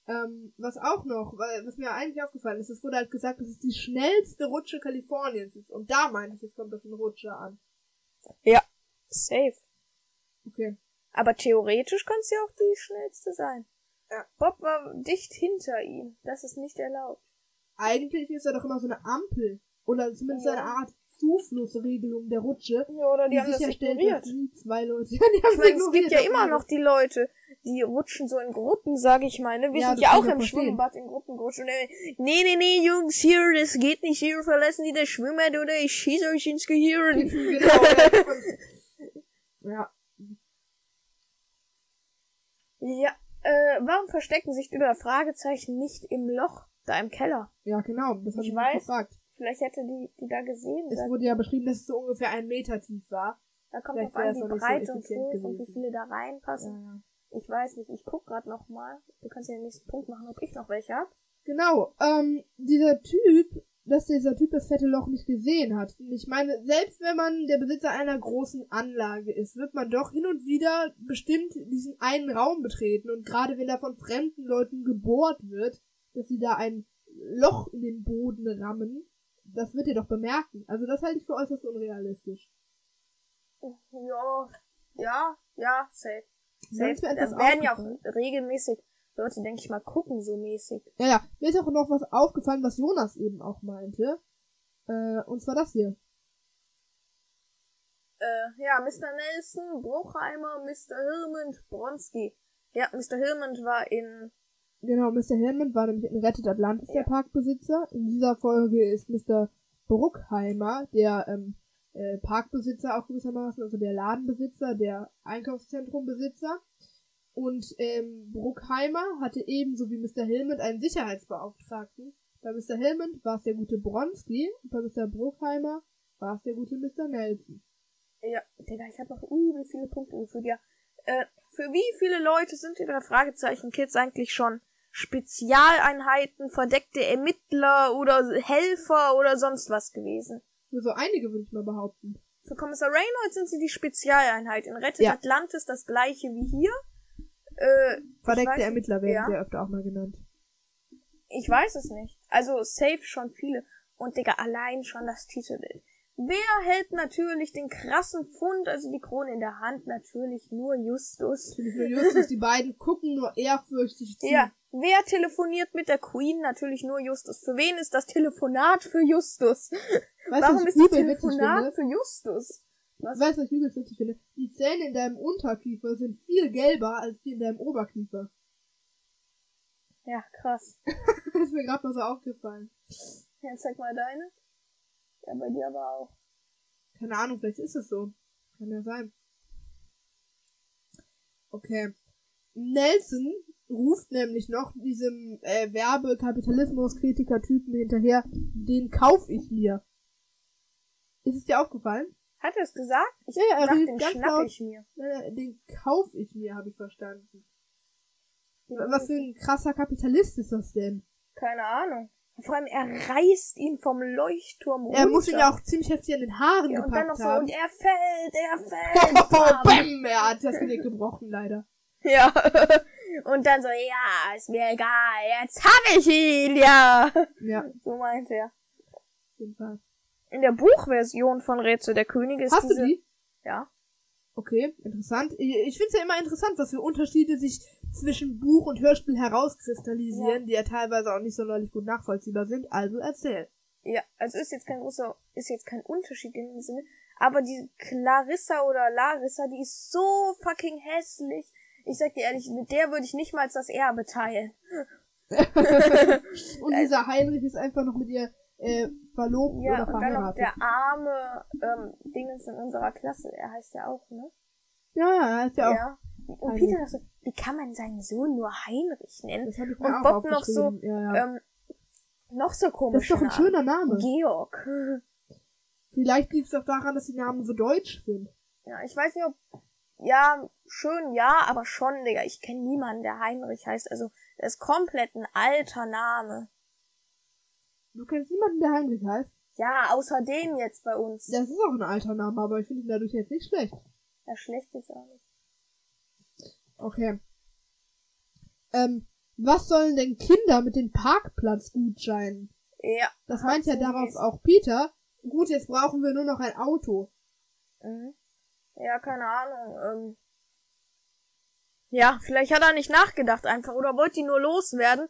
Ähm, was auch noch, weil, was mir eigentlich aufgefallen ist, es wurde halt gesagt, dass es die schnellste Rutsche Kaliforniens ist. Und da meinte ich, es kommt auf den Rutscher an. Safe. Okay. Aber theoretisch kann es ja auch die schnellste sein. Ja. Bob war dicht hinter ihm. Das ist nicht erlaubt. Eigentlich ist da doch immer so eine Ampel. Oder zumindest Ja. eine Art Zuflussregelung der Rutsche. Ja, oder die, haben das sicherstellt, ignoriert. dass zwei Leute. Die haben Ich meine, es gibt ja das immer noch die Leute, die rutschen so in Gruppen, sag ich mal. Ne? Wir Ja, sind das ja auch im verstehen. Schwimmbad in Gruppen gerutscht. Und, äh, nee, nee, nee, Jungs, hier, das geht nicht. Hier verlassen die das Schwimmbad oder ich schieße euch ins Gehirn. genau. ja. ja. Ja, äh, warum verstecken sich die oder Fragezeichen nicht im Loch da im Keller? Ja, genau. Das habe Ich ich, mich weiß. gefragt. Vielleicht hätte die, die da gesehen. Es wurde ja beschrieben, dass es so ungefähr einen Meter tief war. da kommt vielleicht drauf an, wie nicht so breit und hoch und wie viele da reinpassen. Ich weiß nicht, ich guck grad noch mal. Du kannst ja den nächsten Punkt machen, ob ich noch welche hab. Genau, ähm, dieser Typ, dass dieser Typ das fette Loch nicht gesehen hat. Und Ich meine, selbst wenn man der Besitzer einer großen Anlage ist, wird man doch hin und wieder bestimmt diesen einen Raum betreten. Und gerade wenn da von fremden Leuten gebohrt wird, dass sie da ein Loch in den Boden rammen, das wird ihr doch bemerken. Also das halte ich für äußerst unrealistisch. Ja, ja, ja, safe. Safe. Das werden ja auch regelmäßig Leute, denke ich mal, gucken so mäßig. Ja, ja. Mir ist auch noch was aufgefallen, was Jonas eben auch meinte. Äh, und zwar das hier. Äh, ja, Mr. Nelson, Bruchheimer, Mr. Hirmond, Bronski. Ja, Mr. Hirmond war in, Genau, Mr. Hammond war nämlich in Rettet Atlantis Ja. der Parkbesitzer. In dieser Folge ist Mr. Bruckheimer der ähm, äh, Parkbesitzer auch gewissermaßen, also der Ladenbesitzer, der Einkaufszentrumbesitzer. Und ähm, Bruckheimer hatte ebenso wie Mr. Hillmond einen Sicherheitsbeauftragten. Bei Mr. Hillmond war es der gute Bronski und bei Mr. Bruckheimer war es der gute Mr. Nelson. ja, Digga, ich habe noch übel viele Punkte geführt, ja. Äh, für wie viele Leute sind die drei Fragezeichen Kids eigentlich schon Spezialeinheiten, verdeckte Ermittler oder Helfer oder sonst was gewesen? Für so einige würde ich mal behaupten. Für Kommissar Reynolds sind sie die Spezialeinheit. In Rettet Ja. Atlantis das gleiche wie hier. Äh, Verdeckte Ermittler werden ja. sehr öfter auch mal genannt. Ich weiß es nicht. Also safe schon viele. Und Digga, allein schon das Titelbild. Wer hält natürlich den krassen Fund, also die Krone in der Hand? Natürlich nur Justus. Natürlich nur Justus, die beiden gucken nur ehrfürchtig zu. Ja. Wer telefoniert mit der Queen? Natürlich nur Justus. Für wen ist das Telefonat für Justus? Weißt Warum ist das Telefonat für Justus? Was? Weißt du, was ich übel witzig finde? Die Zähne in deinem Unterkiefer sind viel gelber als die in deinem Oberkiefer. Ja, krass. Das ist mir gerade noch so aufgefallen. Ja, zeig mal deine. Ja, bei dir aber auch. Keine Ahnung, vielleicht ist es so. Kann ja sein. Okay. Nelson ruft nämlich noch diesem äh, Werbekapitalismus-Kritiker-Typen hinterher, den kauf ich mir. Ist es dir aufgefallen? Hat er es gesagt? Ich Ja, ja, er dachte, rief den ganz schnapp laut. ich mir. Den kauf ich mir, habe ich verstanden. Was für ein krasser Kapitalist ist das denn? Keine Ahnung. Vor allem, er reißt ihn vom Leuchtturm runter. Er muss ihn ja auch ziemlich heftig an den Haaren Ja, und dann noch gepackt so, haben. und er fällt, er Oh, fällt. bam, er hat das Genick gebrochen, leider. ja. Und dann so, ja, ist mir egal, jetzt hab ich ihn, ja. Ja, So meint er. auf jeden Fall. In der Buchversion von Rätsel der Könige ist Hast diese... du die? Ja. Okay, interessant. Ich, ich finde es ja immer interessant, was für Unterschiede sich zwischen Buch und Hörspiel herauskristallisieren, die ja teilweise auch nicht sonderlich gut nachvollziehbar sind. Also erzähl. Ja, also ist jetzt kein großer, ist jetzt kein Unterschied in dem Sinne. Aber die Clarissa oder Larissa, die ist so fucking hässlich. Ich sag dir ehrlich, mit der würde ich nicht mal das Erbe teilen. Und dieser Heinrich ist einfach noch mit ihr äh, verlobt Ja, oder und dann noch verheiratet. der arme ähm, Dingens in unserer Klasse. Er heißt ja auch, ne? Ja, ja, ist ja auch. Ja. Und Heinrich. Peter dachte so, wie kann man seinen Sohn nur Heinrich nennen? Das ich Und auch Bob noch so, ja, ja. Ähm, noch so Das komisch. ist doch ein schöner Name. Georg. Vielleicht liegt es auch daran, dass die Namen so deutsch sind. Ja, ich weiß nicht, ob. Ja, schön, ja, aber schon, Digga. Ich kenne niemanden, der Heinrich heißt. Also, das ist komplett ein alter Name. Du kennst niemanden, der Heinrich heißt. Ja, außer dem jetzt bei uns. Das ist auch ein alter Name, aber ich finde ihn dadurch jetzt nicht schlecht. Ja, schlecht ist auch nicht. Okay. Ähm, was sollen denn Kinder mit den Parkplatzgutscheinen? Ja. Das meint ja darauf auch Peter. Gut, jetzt brauchen wir nur noch ein Auto. Mhm. Ja, keine Ahnung. Ähm. Ja, vielleicht hat er nicht nachgedacht einfach oder wollte die nur loswerden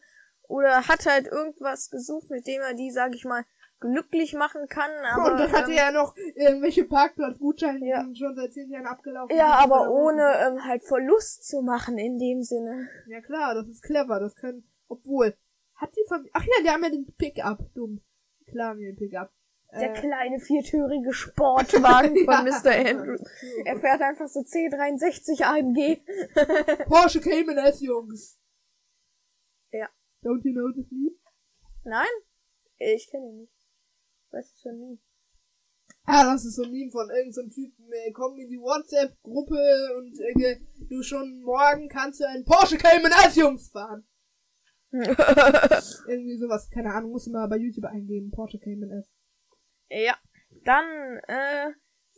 oder hat halt irgendwas gesucht, mit dem er die, sag ich mal, glücklich machen kann. Aber, Und dann hatte ähm, er ja noch irgendwelche Parkplatzgutscheine, die Ja. sind schon seit zehn Jahren abgelaufen. ja, sind. aber ohne ähm, halt Verlust zu machen in dem Sinne. Ja klar, das ist clever. Das können. Obwohl. Hat die Familie. Ach ja, die haben ja den Pickup. Dumm. Klar haben wir den Pickup. Der Äh, kleine viertürige Sportwagen von ja. Mr. Andrews. Er fährt einfach so C63 AMG. Porsche Cayman S, Jungs. Don't you know this Lied? Nein? Ich kenne ihn nicht. Was ist für nie? Ah, das ist so ein Meme von irgendeinem so Typen, äh, komm in die WhatsApp-Gruppe und äh, du schon morgen kannst du einen Porsche Cayman S, Jungs, fahren. Irgendwie sowas, keine Ahnung, muss mal bei YouTube eingeben, Porsche Cayman S. Ja, dann, äh,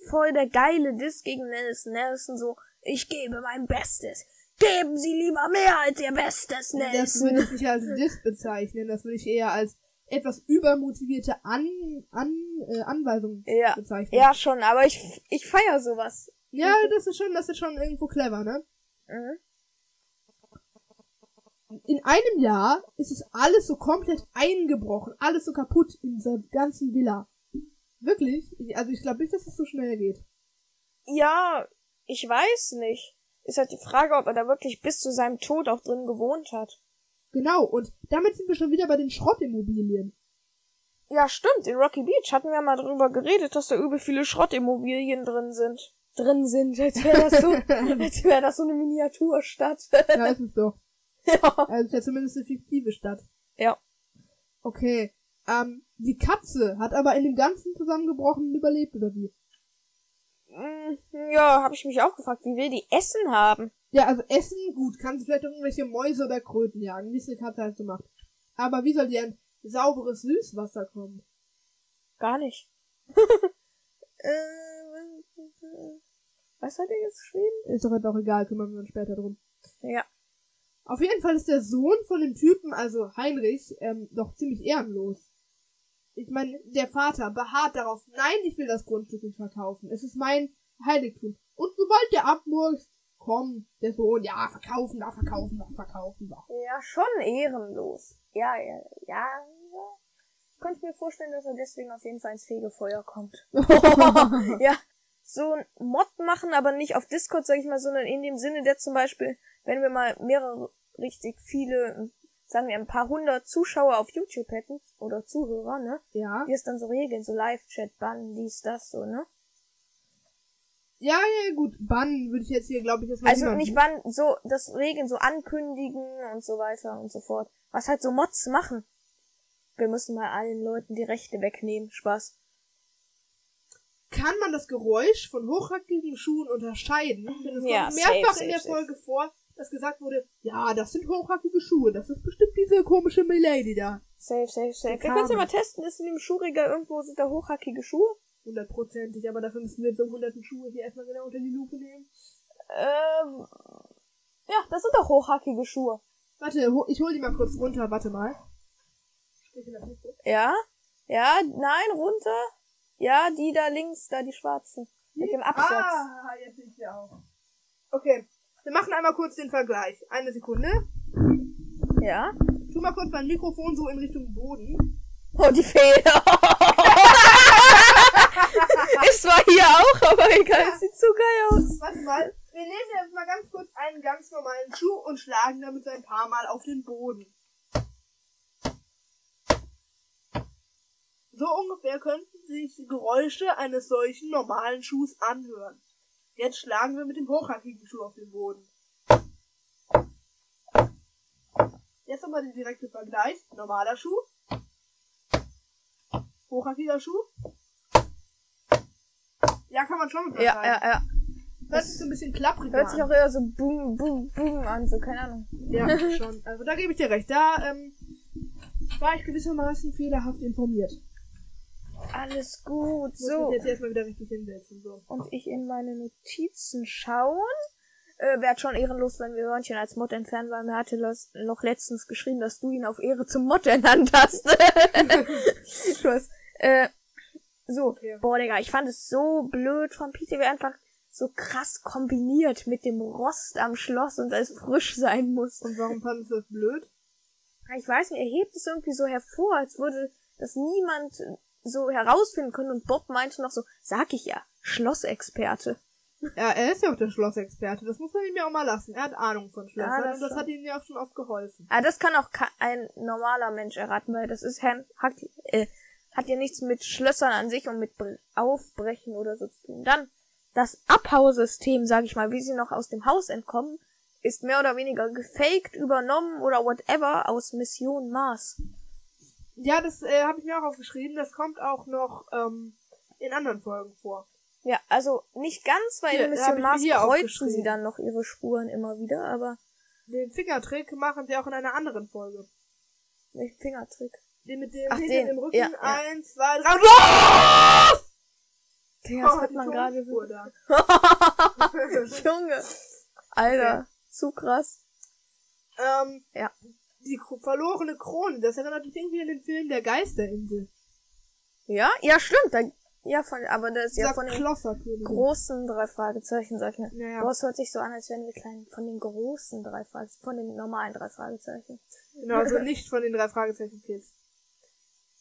voll der geile Diss gegen Nelson. Nelson so, ich gebe mein Bestes. Geben Sie lieber mehr als Ihr Bestes, Das würde Nelson. ich nicht als Diss bezeichnen, das würde ich eher als etwas übermotivierte An An äh, Anweisung Ja, bezeichnen. ja schon, aber ich, ich feier sowas. ja, das ist schon, das ist schon irgendwo clever, ne? Mhm. In einem Jahr ist es alles so komplett eingebrochen, alles so kaputt in dieser ganzen Villa. Wirklich? Ich- Also ich glaube nicht, dass es so schnell geht. Ja, ich weiß nicht. Ist halt die Frage, ob er da wirklich bis zu seinem Tod auch drin gewohnt hat. Genau, und damit sind wir schon wieder bei den Schrottimmobilien. Ja, stimmt. In Rocky Beach hatten wir mal drüber geredet, dass da übel viele Schrottimmobilien drin sind. Drin sind, als wäre das so, als wäre das so eine Miniaturstadt. Ja, ist es doch. ja. Also ist ja zumindest eine fiktive Stadt. Ja. Okay. Ähm, die Katze hat aber in dem ganzen Zusammengebrochenen überlebt, oder wie? Mm, Ja, habe ich mich auch gefragt, wie will die Essen haben? Ja, also Essen, gut, kann sie vielleicht irgendwelche Mäuse oder Kröten jagen, wie es eine Katze halt so macht. Aber wie soll die an sauberes Süßwasser kommen? Gar nicht. äh, was hat er jetzt geschrieben? Ist doch jetzt auch egal, kümmern wir uns später drum. Ja. Auf jeden Fall ist der Sohn von dem Typen, also Heinrich, ähm, doch ziemlich ehrenlos. Ich meine, der Vater beharrt darauf, nein, ich will das Grundstück nicht verkaufen. Es ist mein Heiligtum. Und sobald der abmurkst, kommt der Sohn, ja, verkaufen, da verkaufen, da verkaufen, da. Ja, schon ehrenlos. Ja, ja, ja. Ich könnte mir vorstellen, dass er deswegen auf jeden Fall ins Fegefeuer kommt. ja. So ein Mod machen, aber nicht auf Discord, sag ich mal, sondern in dem Sinne, der zum Beispiel, wenn wir mal mehrere richtig viele, sagen wir ein paar hundert Zuschauer auf YouTube hätten, oder Zuhörer, ne? ja. Die es dann so regeln, so Live-Chat, bannen, dies, das, so, ne? Ja, ja, gut. Bannen würde ich jetzt hier, glaube ich, erstmal Also niemanden- nicht bannen, so, das regeln, so ankündigen und so weiter und so fort. Was halt so Mods machen. Wir müssen mal allen Leuten die Rechte wegnehmen. Spaß. Kann man das Geräusch von hochhackigen Schuhen unterscheiden? Es Ja, kommt mehrfach safe, in der safe, Folge vor, dass gesagt wurde, ja, das sind hochhackige Schuhe. Das ist bestimmt diese komische Milady da. Safe, safe, safe. Wir können ja mal es. testen, ist in dem Schuhregal irgendwo, sind da hochhackige Schuhe? Hundertprozentig, aber dafür müssen wir jetzt so hunderten Schuhe hier erstmal genau unter die Lupe nehmen. Ähm, ja, das sind doch hochhackige Schuhe. Warte, ho ich hol die mal kurz runter, warte mal. Ja? Ja, nein, runter. Ja, die da links, da die schwarzen. Mit dem Absatz. Ah, jetzt sehe ich sie auch. Okay, wir machen einmal kurz den Vergleich. Eine Sekunde. Ja. Tu mal kurz mein Mikrofon so in Richtung Boden. Oh, die Fehler. ist zwar hier auch, aber egal, es sieht so geil aus. Warte mal. Wir nehmen jetzt mal ganz kurz einen ganz normalen Schuh und schlagen damit so ein paar Mal auf den Boden. So ungefähr könnten sich Geräusche eines solchen normalen Schuhs anhören. Jetzt schlagen wir mit dem hochhackigen Schuh auf den Boden. Jetzt nochmal den direkten Vergleich. Normaler Schuh. Hochhackiger Schuh. Ja, kann man schon mit Ja, ja, ja. Das ist so ein bisschen klapprig. Hört an. sich auch eher so boom, boom, boom an, so keine Ahnung. Ja, schon. Also da gebe ich dir recht. Da ähm, war ich gewissermaßen fehlerhaft informiert. Alles gut, Muss so. mich jetzt erstmal wieder richtig hinsetzen. So. Und ich in meine Notizen schauen. Äh, Wäre schon ehrenlos, wenn wir Hörnchen als Mod entfernen, weil mir hatte das noch letztens geschrieben, dass du ihn auf Ehre zum Mod ernannt hast. Spaß. Äh, so, Okay. boah, Digga, ich fand es so blöd von Peter, wie einfach so krass kombiniert mit dem Rost am Schloss und es frisch sein muss. Und warum fandest du das blöd? Ich weiß nicht, er hebt es irgendwie so hervor, als würde das niemand so herausfinden können. Und Bob meinte noch so, sag ich ja, Schlossexperte. Ja, er ist ja auch der Schlossexperte. Das muss man ihm ja auch mal lassen. Er hat Ahnung von Schlössern Ja, das und das hat ihm ja auch schon oft geholfen. Aber das kann auch ein normaler Mensch erraten, weil das ist Herrn, hat, äh, hat ja nichts mit Schlössern an sich und mit Bre- Aufbrechen oder so zu tun. Dann das Abhausystem, sag ich mal, wie sie noch aus dem Haus entkommen, ist mehr oder weniger gefaked, übernommen oder whatever aus Mission Mars. Ja, das äh, habe ich mir auch aufgeschrieben. Das kommt auch noch ähm, in anderen Folgen vor. Ja, also nicht ganz, weil Hier, in Mission Mars kreuzen sie dann noch ihre Spuren immer wieder, aber Den Fingertrick machen sie auch in einer anderen Folge. welchen Fingertrick? Den mit dem Ach, den. im Rücken. Ja, ja. Eins, zwei, drei. Los! Ja, das Oh, hat man gerade da. Junge. Alter, zu krass. ähm, Ja. Die verlorene Krone, das erinnert mich irgendwie an den Film Der Geisterinsel. Ja, ja, stimmt. Da, ja, von, aber das ist ja von den großen drei Fragezeichen, sag ich mal. Ja, ja. Boah, es hört sich so an, als wären wir klein. Von den großen drei Fragezeichen, von den normalen drei Fragezeichen. Genau, also nicht von den drei Fragezeichen Kids.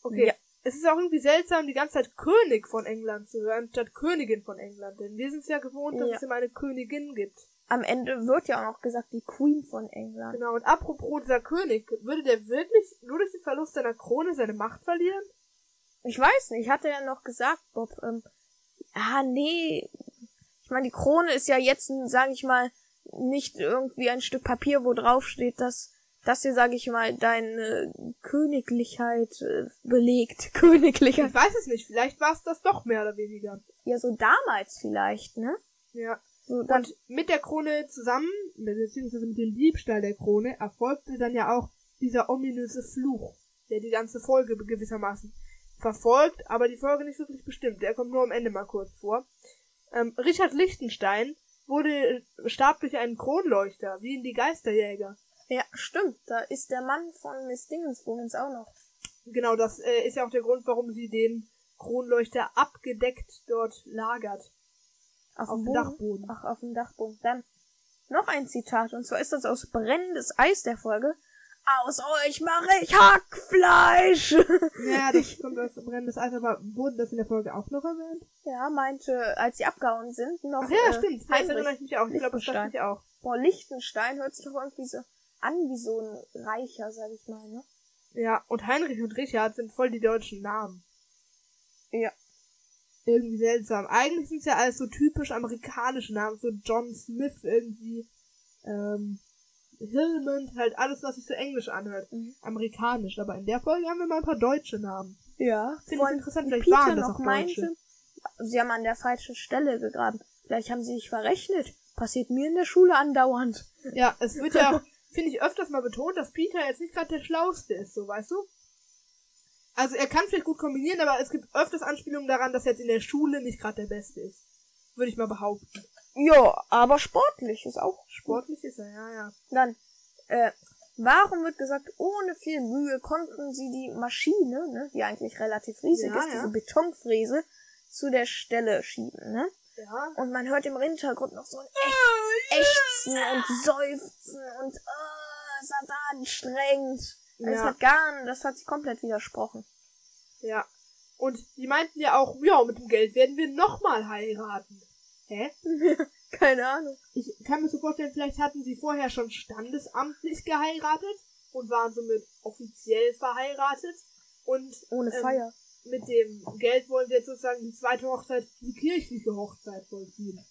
Okay. Ja. Es ist auch irgendwie seltsam, die ganze Zeit König von England zu hören, statt Königin von England. Denn wir sind es ja gewohnt, dass Ja. es immer eine Königin gibt. Am Ende wird ja auch noch gesagt, die Queen von England. Genau, und apropos dieser König, würde der wirklich nur durch den Verlust seiner Krone seine Macht verlieren? Ich weiß nicht, hatte ja noch gesagt, Bob, ähm, ah, nee. Ich meine, die Krone ist ja jetzt, sage ich mal, nicht irgendwie ein Stück Papier, wo drauf steht, dass das hier, sage ich mal, deine Königlichkeit äh, belegt. Königlichkeit. Ich weiß es nicht, vielleicht war es das doch mehr oder weniger. Ja, so damals vielleicht, ne? Ja. So, dann, Und mit der Krone zusammen, beziehungsweise mit dem Diebstahl der Krone, erfolgte dann ja auch dieser ominöse Fluch, der die ganze Folge gewissermaßen verfolgt, aber die Folge nicht wirklich bestimmt. Der kommt nur am Ende mal kurz vor. Ähm, Richard Lichtenstein wurde, starb durch einen Kronleuchter, wie in die Geisterjäger. ja, stimmt, da ist der Mann von Miss Dingensbummens auch noch. Genau, das äh, ist ja auch der Grund, warum sie den Kronleuchter abgedeckt dort lagert. Auf, Auf dem dem Boden. Dachboden. Ach, auf dem Dachboden. Dann noch ein Zitat, und zwar ist das aus Brennendes Eis der Folge. Aus euch mache ich Hackfleisch! Ja, das kommt aus brennendes Eis, aber wurde das in der Folge auch noch erwähnt? ja, meinte, als sie abgehauen sind, noch. Ach ja, äh, stimmt. Das erinnere Heinrich ich mich auch. Ich glaube, das dachte ich auch. Boah, Lichtenstein hört sich doch irgendwie so an wie so ein Reicher, sag ich mal, ne? Ja, und Heinrich und Richard sind voll die deutschen Namen. Ja. Irgendwie seltsam. Eigentlich sind es ja alles so typisch amerikanische Namen, so John Smith irgendwie, ähm, Hillman, halt alles, was sich so englisch anhört. Mhm. Amerikanisch. Aber in der Folge haben wir mal ein paar deutsche Namen. Ja. Finde ich interessant, vielleicht Peter waren das auch meinte, Deutsche. sie haben an der falschen Stelle gegraben. Vielleicht haben sie sich verrechnet. Passiert mir in der Schule andauernd. Ja, es wird ja auch, finde ich, öfters mal betont, dass Peter jetzt nicht gerade der Schlauste ist, so, weißt du? Also er kann vielleicht gut kombinieren, aber es gibt öfters Anspielungen daran, dass er jetzt in der Schule nicht gerade der Beste ist. Würde ich mal behaupten. Ja, aber sportlich ist auch Sportlich ist er, ja, ja. Dann, äh, warum wird gesagt, ohne viel Mühe konnten sie die Maschine, ne, die eigentlich relativ riesig Ja, ist, ja. diese Betonfräse, zu der Stelle schieben, ne? Ja. Und man hört im Hintergrund noch so ein Echt Ächzen und Seufzen und, äh, ist das anstrengend. Das Ja. hat gar, das hat sich komplett widersprochen. Ja. Und die meinten ja auch, ja, mit dem Geld werden wir nochmal heiraten. Hä? Keine Ahnung. Ich kann mir so vorstellen, vielleicht hatten sie vorher schon standesamtlich geheiratet und waren somit offiziell verheiratet. Und Ohne Ähm, Feier. mit dem Geld wollen sie jetzt sozusagen die zweite Hochzeit, die kirchliche Hochzeit vollziehen.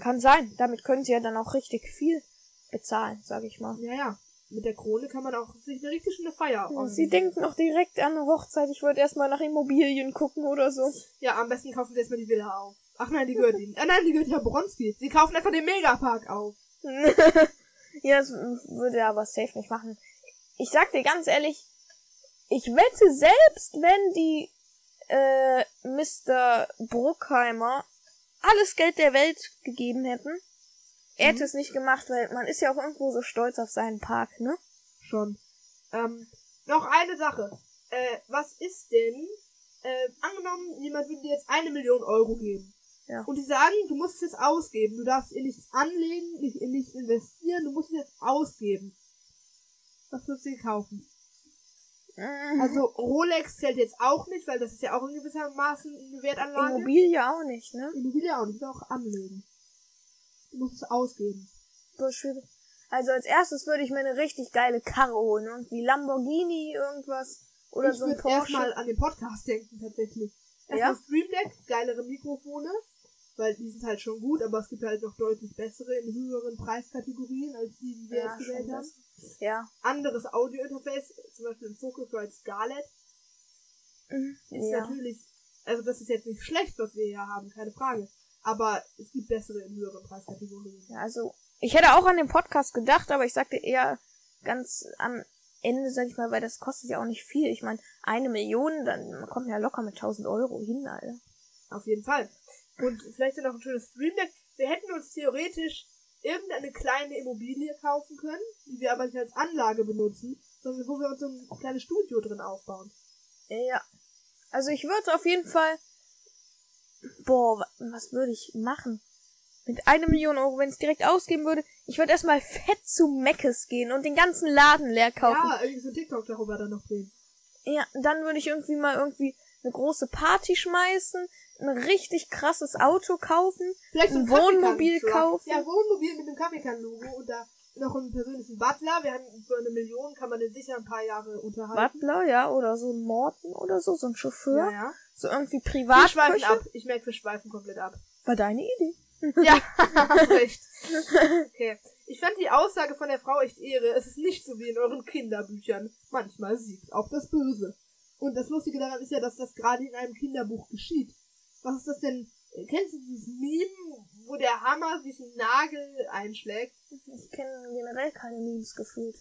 Kann sein. Damit können sie ja dann auch richtig viel bezahlen, sag ich mal. Ja, ja. Mit der Krone kann man auch sich eine richtig schöne Feier Ja. Sie denken auch direkt an eine Hochzeit. Ich wollte erstmal nach Immobilien gucken oder so. Ja, am besten kaufen sie erstmal die Villa auf. Ach nein, die gehört ihnen. Äh, nein, die gehört Herr Bronski. Sie kaufen einfach den Megapark auf. ja, das würde er aber safe nicht machen. Ich sag dir ganz ehrlich, ich wette selbst, wenn die äh, Mr. Bruckheimer alles Geld der Welt gegeben hätten, er hätte Mhm. es nicht gemacht, weil man ist ja auch irgendwo so stolz auf seinen Park, ne? Schon. Ähm, noch eine Sache. Äh, was ist denn, äh, angenommen, jemand würde dir jetzt eine Million Euro geben. Ja. Und die sagen, du musst es jetzt ausgeben. Du darfst in nichts anlegen, nicht in nichts investieren, du musst es jetzt ausgeben. Was würdest du dir kaufen? Mhm. Also Rolex zählt jetzt auch nicht, weil das ist ja auch in gewissermaßen eine Wertanlage. Immobilie auch nicht, ne? Immobilie auch nicht, auch anlegen. Du musst es ausgeben. Also als erstes würde ich mir eine richtig geile Karre holen. Irgendwie Lamborghini, irgendwas. Oder ich so ein würde Porsche. erstmal an den Podcast denken, tatsächlich. Ja? Erstmal Stream Deck, geilere Mikrofone, weil die sind halt schon gut, aber es gibt halt noch deutlich bessere in höheren Preiskategorien als die, die wir ja, jetzt gewählt haben. Ja. Anderes Audiointerface, zum Beispiel ein Focusrite Scarlett, Mhm. ist ja. natürlich, also das ist jetzt nicht schlecht, was wir hier haben, keine Frage. Aber es gibt bessere in höheren Preiskategorien. ja, also ich hätte auch an den Podcast gedacht, aber ich sagte eher ganz am Ende, sag ich mal, weil das kostet ja auch nicht viel. Ich meine, eine Million, dann man kommt ja locker mit 1000 Euro hin, Alter. Auf jeden Fall. Und vielleicht dann noch ein schönes Stream Deck. Wir hätten uns theoretisch irgendeine kleine Immobilie kaufen können, die wir aber nicht als Anlage benutzen, sondern wo wir uns so ein kleines Studio drin aufbauen. Ja. Also ich würde auf jeden Fall. Boah, wa- was würde ich machen? Mit einer Million Euro, wenn ich es direkt ausgeben würde, ich würde erstmal fett zu Meckes gehen und den ganzen Laden leer kaufen. Ja, irgendwie so TikTok darüber dann noch drehen. Ja, dann würde ich irgendwie mal irgendwie eine große Party schmeißen, ein richtig krasses Auto kaufen. Vielleicht Ein ein Wohnmobil kaufen. Ja, Wohnmobil mit einem Kaffeekann-Logo und da noch einen persönlichen Butler. Wir haben für eine Million kann man den sicher ein paar Jahre unterhalten. Butler, ja, oder so ein Morten oder so, so ein Chauffeur. Ja, ja. So irgendwie Wir schweifen ab. Ich merke, wir schweifen komplett ab. War deine Idee. Ja, hast recht. Okay. Ich fand die Aussage von der Frau echt Ehre. Es ist nicht so wie in euren Kinderbüchern. Manchmal siegt auch das Böse. Und das Lustige daran ist ja, dass das gerade in einem Kinderbuch geschieht. Was ist das denn? Kennst du dieses Meme, wo der Hammer sich einen Nagel einschlägt? Ich kenne generell keine Memes gefühlt.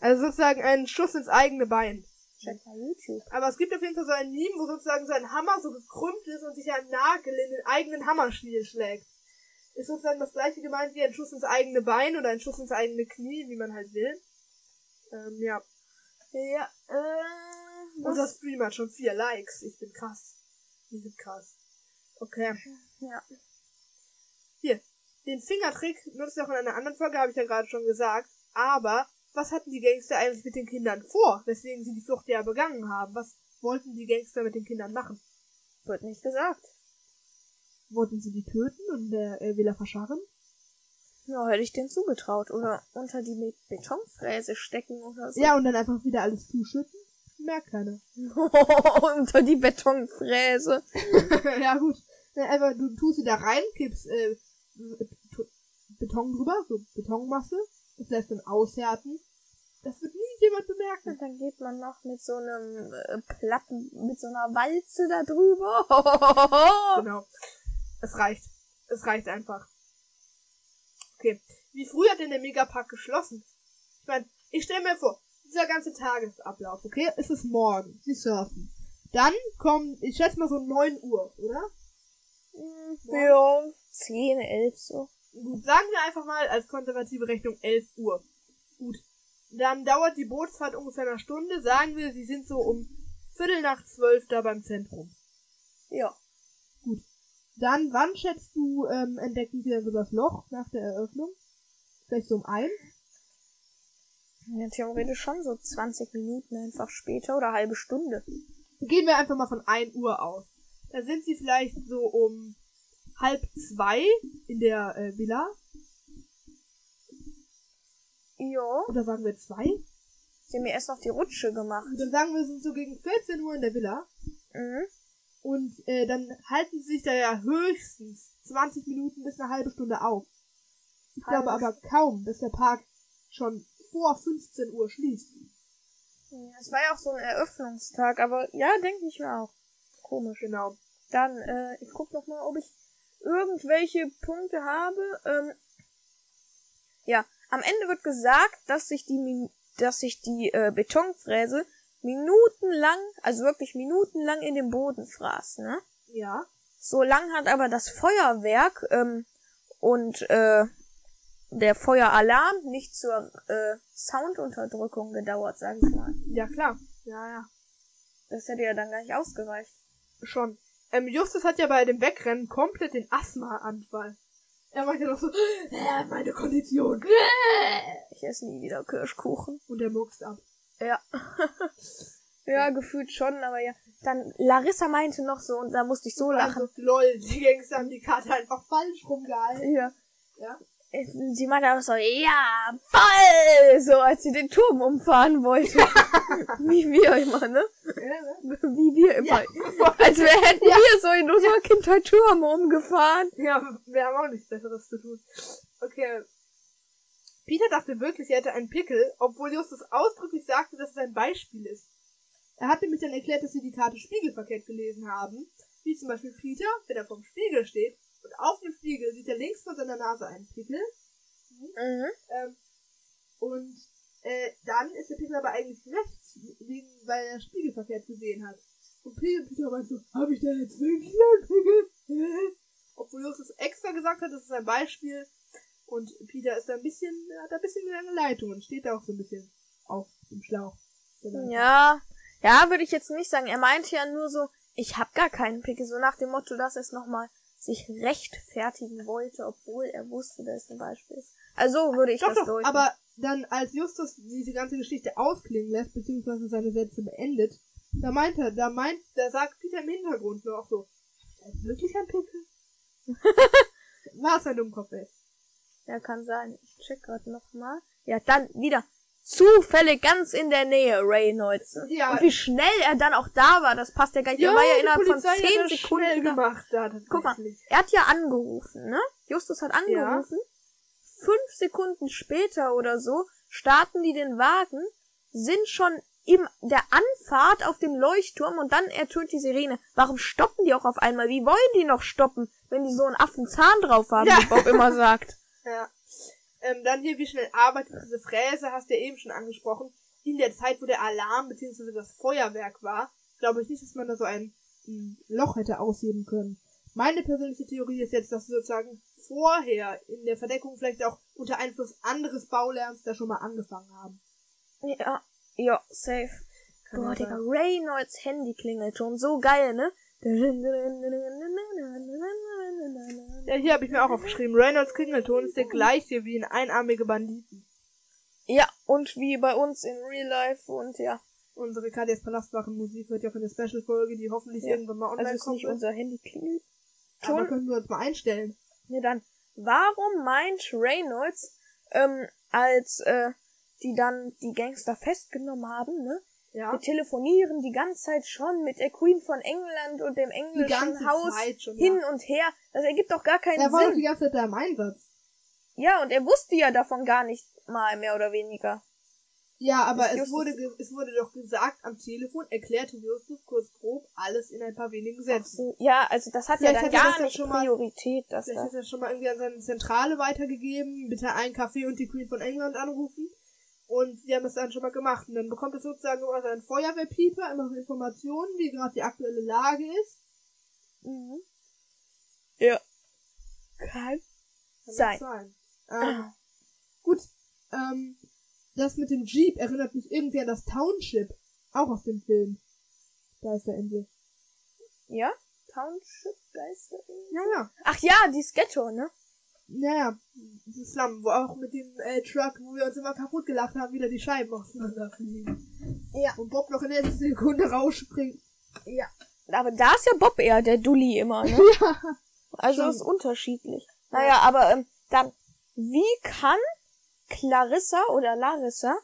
Also sozusagen ein Schuss ins eigene Bein. Check mal YouTube. Aber es gibt auf jeden Fall so ein Meme, wo sozusagen so ein Hammer so gekrümmt ist und sich ein Nagel in den eigenen Hammerstiel schlägt. Ist sozusagen das gleiche gemeint wie ein Schuss ins eigene Bein oder ein Schuss ins eigene Knie, wie man halt will. Ähm, ja. Ja, äh. Unser Stream hat schon vier Likes. Ich bin krass. Die sind krass. Okay. Ja. Hier. Den Fingertrick nutzt ihr auch in einer anderen Folge, habe ich ja gerade schon gesagt. Aber was hatten die Gangster eigentlich mit den Kindern vor, weswegen sie die Flucht ja begangen haben? Was wollten die Gangster mit den Kindern machen? Wird nicht gesagt. Wollten sie die töten und der äh, Villa verscharren? Ja, hätte ich denen zugetraut. Oder unter die Be- Betonfräse stecken oder so. Ja, und dann einfach wieder alles zuschütten? Merkt keiner. unter die Betonfräse. ja, gut. Ja, einfach, du tust sie da rein, kippst äh, Beton drüber, so Betonmasse, das lässt dann aushärten. Das wird nie jemand bemerken. Und dann geht man noch mit so einem äh, Platten, mit so einer Walze da drüber. Genau. Es reicht. Es reicht einfach. Okay. Wie früh hat denn der Megapark geschlossen? Ich meine, ich stelle mir vor, dieser ganze Tagesablauf, okay? Es ist morgen. Sie surfen. Dann kommt, ich schätze mal so 9 Uhr, oder? Hm, ja, 10, 11 so. Gut, sagen wir einfach mal als konservative Rechnung 11 Uhr. Gut. Dann dauert die Bootsfahrt ungefähr eine Stunde. Sagen wir, sie sind so um Viertel nach zwölf da beim Zentrum. Ja. Dann, wann schätzt du, ähm, entdecken sie dann so das Loch nach der Eröffnung? Vielleicht so um eins? Ja, theoretisch schon so 20 Minuten einfach später oder halbe Stunde. Gehen wir einfach mal von 1 Uhr aus. Da sind sie vielleicht so um halb zwei in der äh, Villa. Ja. Oder sagen wir zwei? Sie haben mir erst noch die Rutsche gemacht. Und dann sagen wir, sind so gegen 14 Uhr in der Villa. Mhm. Und äh, dann halten sie sich da ja höchstens 20 Minuten bis eine halbe Stunde auf. Ich Halbe glaube aber kaum, dass der Park schon vor 15 Uhr schließt. Es war ja auch so ein Eröffnungstag, aber ja, denke ich mir auch. Komisch. Genau. Dann, äh, ich guck noch mal, ob ich irgendwelche Punkte habe. Ähm, ja, am Ende wird gesagt, dass sich die, Min dass sich die äh, Betonfräse minutenlang, also wirklich minutenlang in den Boden fraß, ne? Ja. So lang hat aber das Feuerwerk ähm, und äh, der Feueralarm nicht zur äh, Soundunterdrückung gedauert, sag ich mal. Ja, klar. Ja, ja. Das hätte ja dann gar nicht ausgereicht. Schon. Ähm, Justus hat ja bei dem Wegrennen komplett den Asthma-Anfall. Er meinte noch so, äh, meine Kondition. Ich esse nie wieder Kirschkuchen. Und er muckst ab. Ja. ja, gefühlt schon, aber ja. Dann Larissa meinte noch so und da musste ich so lachen. Also, lol, die Gangster haben die Karte einfach falsch rumgehalten. Ja. Ja. Sie meinte auch so, ja, voll! So, als sie den Turm umfahren wollte. Wie wir immer, ne? Wie wir immer. Als wir hätten Ja. wir so in unserer Kindheit Türme umgefahren. Ja, wir haben auch nichts Besseres zu tun. Okay. Peter dachte wirklich, er hätte einen Pickel, obwohl Justus ausdrücklich sagte, dass es ein Beispiel ist. Er hat nämlich dann erklärt, dass sie die Karte spiegelverkehrt gelesen haben. Wie zum Beispiel Peter, wenn er vorm Spiegel steht und auf dem Spiegel sieht er links von seiner Nase einen Pickel. Mhm. Ähm, und äh, dann ist der Pickel aber eigentlich rechts, wegen, weil er spiegelverkehrt gesehen hat. Und Peter, Peter meint so, habe ich da jetzt wirklich einen Pickel? Obwohl Justus extra gesagt hat, das ist ein Beispiel. Und Peter ist da ein bisschen, hat da ein bisschen lange Leitung und steht da auch so ein bisschen auf dem Schlauch. Ja. Ja, würde ich jetzt nicht sagen. Er meinte ja nur so, ich hab gar keinen Pickel. So nach dem Motto, er es nochmal sich rechtfertigen wollte, obwohl er wusste, dass es ein Beispiel ist. Also würde ich Doch, das doch, deuten. aber dann als Justus diese ganze Geschichte ausklingen lässt, beziehungsweise seine Sätze beendet, da meint er, da meint, da sagt Peter im Hintergrund nur auch so, "Ist das wirklich ein Pickel? War es ein Dummkopf, ey. Ja, kann sein. Ich check gerade nochmal. Ja, dann wieder zufällig ganz in der Nähe Reynolds. Ja. Und wie schnell er dann auch da war, das passt ja gar nicht. er war ja innerhalb von Polizei hat 10 das Sekunden schnell gemacht, da, Guck mal, er hat ja angerufen, ne? Justus hat angerufen. Fünf Sekunden später oder so starten die den Wagen, sind schon in der Anfahrt auf dem Leuchtturm und dann ertönt die Sirene. Warum stoppen die auch auf einmal? Wie wollen die noch stoppen, wenn die so einen Affenzahn drauf haben, Ja. wie Bob immer sagt? Ja. Ähm, dann hier, wie schnell arbeitet diese Fräse, hast du ja eben schon angesprochen. In der Zeit, wo der Alarm bzw. das Feuerwerk war, glaube ich nicht, dass man da so ein, ein Loch hätte ausheben können. Meine persönliche Theorie ist jetzt, dass sie sozusagen vorher in der Verdeckung vielleicht auch unter Einfluss anderes Baulärms da schon mal angefangen haben. Ja, ja, safe. Kann Boah, Digga. Reynolds Handy klingelt schon so geil, ne? Ja, hier habe ich mir auch aufgeschrieben. Reynolds Klingelton ist der gleiche wie in Einarmige Banditen. Ja, und wie bei uns in Real Life und ja. Unsere Kadias Palastwachen-Musik wird ja auch in der Special-Folge, die hoffentlich Ja. irgendwann mal Also online ist kommt. nicht unser Handy klingelt. Aber Ton. können wir uns mal einstellen. Ja, dann, warum meint Reynolds, ähm, als, äh, die dann die Gangster festgenommen haben, ne? Ja. Wir telefonieren die ganze Zeit schon mit der Queen von England und dem englischen Haus schon. hin ja. und her. Das ergibt doch gar keinen Er war Sinn. die ganze Zeit da im Einsatz. Ja, und er wusste ja davon gar nicht mal, mehr oder weniger. Ja, aber es wurde, ge- es wurde doch gesagt am Telefon, erklärte Justus kurz grob alles in ein paar wenigen Sätzen. So, ja, also das hat Vielleicht ja dann hat er das gar dann nicht schon mal- Priorität, dass Vielleicht das. hat er schon mal irgendwie an seine Zentrale weitergegeben, bitte einen Kaffee und die Queen von England anrufen. Und die haben das dann schon mal gemacht. Und dann bekommt es sozusagen immer sein Feuerwehrpieper, immer so Informationen, wie gerade die aktuelle Lage ist. Mhm. Ja. Kann Kann sein. sein. Ähm, gut, ähm, das mit dem Jeep erinnert mich irgendwie an das Township. Auch aus dem Film. Da ist der Insel. Ja? Township Geister? Ja, ja. Ach ja, die Sketto, ne? Naja, dieses Slum, wo auch mit dem äh, Truck, wo wir uns immer kaputt gelacht haben, wieder die Scheiben auseinanderfliegen. Ja. Und Bob noch in der letzten Sekunde rausspringt. Ja. Aber da ist ja Bob eher der Dulli immer, ne? Ja. Also schon. ist unterschiedlich. Naja, aber ähm, dann, wie kann Clarissa oder Larissa,